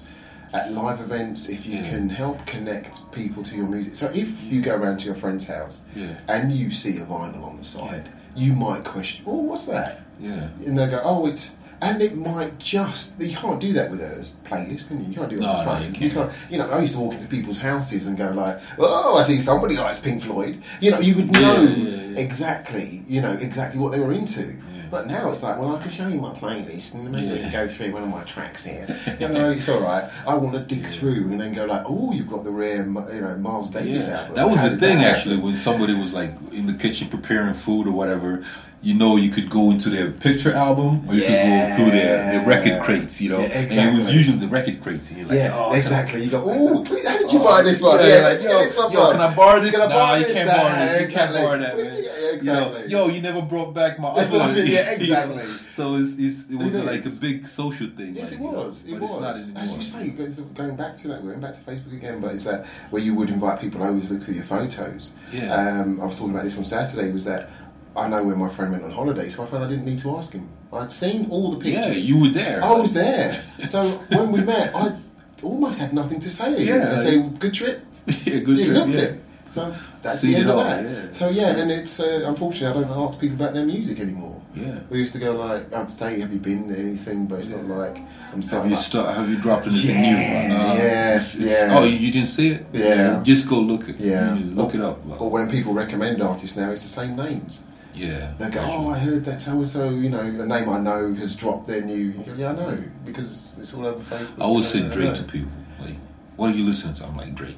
at live events, if you Yeah. can help connect people to your music. So if you go around to your friend's house Yeah. and you see a vinyl on the side, you might question, "Oh, what's that?" yeah. And they go, "Oh, it's." And it might just you can't do that with a playlist, can you? You can't do it No, on the phone. you you can't. can't. You know, I used to walk into people's houses and go like, "Oh, I see somebody likes Pink Floyd." You know, you would know Yeah, yeah, yeah. exactly, you know, exactly what they were into. But now it's like, well, I can show you my playlist and maybe we can go through one of my tracks here. You know, it's all right. I want to dig through and then go like, oh, you've got the rare, you know, Miles Davis Yeah. album. That was How the thing actually when somebody was like in the kitchen preparing food or whatever. You know, you could go into their picture album, or you could go through their, their record crates. You know, Yeah, and it was usually the record crates. And you're like, Yeah, oh, exactly. You go, oh, how did you oh, buy this one? Yeah, Yeah, like, yo, this yo, can I borrow this? Can I nah, borrow you can't Nah, borrow this. You exactly. can't borrow that. Exactly. You know, yo, you never brought back my other. One. Yeah, exactly. so it's, it's, it was It like a big social thing. Yes, like, it you know, was. It but was. it's not As you say, going back to that, going back to Facebook again, but it's that where you would invite people over to look through your photos. Yeah. Um, I was talking about this on Saturday. Was that I know where my friend went on holiday, so I found I didn't need to ask him. I'd seen all the pictures. yeah, you were there. I was there. So when we met, I almost had nothing to say. Yeah. I'd say, good trip. yeah, good you trip, looked yeah. it. So that's the end it of all, that. yeah. So yeah, and it's uh, unfortunately I don't ask people about their music anymore. Yeah. We used to go like, I'd say, have you been to anything? But it's not like I'm Have you like, start, Have you dropped anything Yeah, new? Uh, yeah, it's- it's- yeah. Oh, you, didn't see it? Yeah. Just go look it. Yeah. Look it up. Or when people recommend artists now, it's the same names. Yeah. They go, oh, I heard that so and so, you know, a name I know has dropped their new. You go, yeah, I know because it's all over Facebook. I always say Drake to people. Like, what are you listening to? I'm like Drake.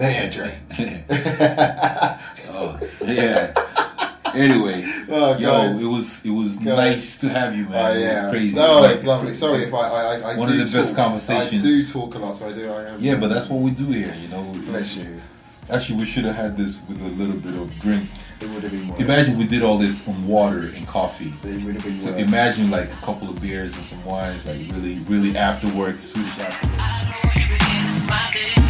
Yeah, Drake. oh, yeah. anyway, Oh, yo, guys. it was it was Guys. nice to have you, man. Oh, It was crazy. No, Like, it's lovely. Sorry if I, I, I, I One do of the best conversations. I do talk a lot, so I do. I am. Yeah, but that's what we do here, you know. It's- Bless you. Actually, we should have had this with a little bit of drink. It would have been worse. Imagine we did all this on water and coffee. It would have been So worse. imagine like a couple of beers and some wines, like really, really after work, Swedish after. I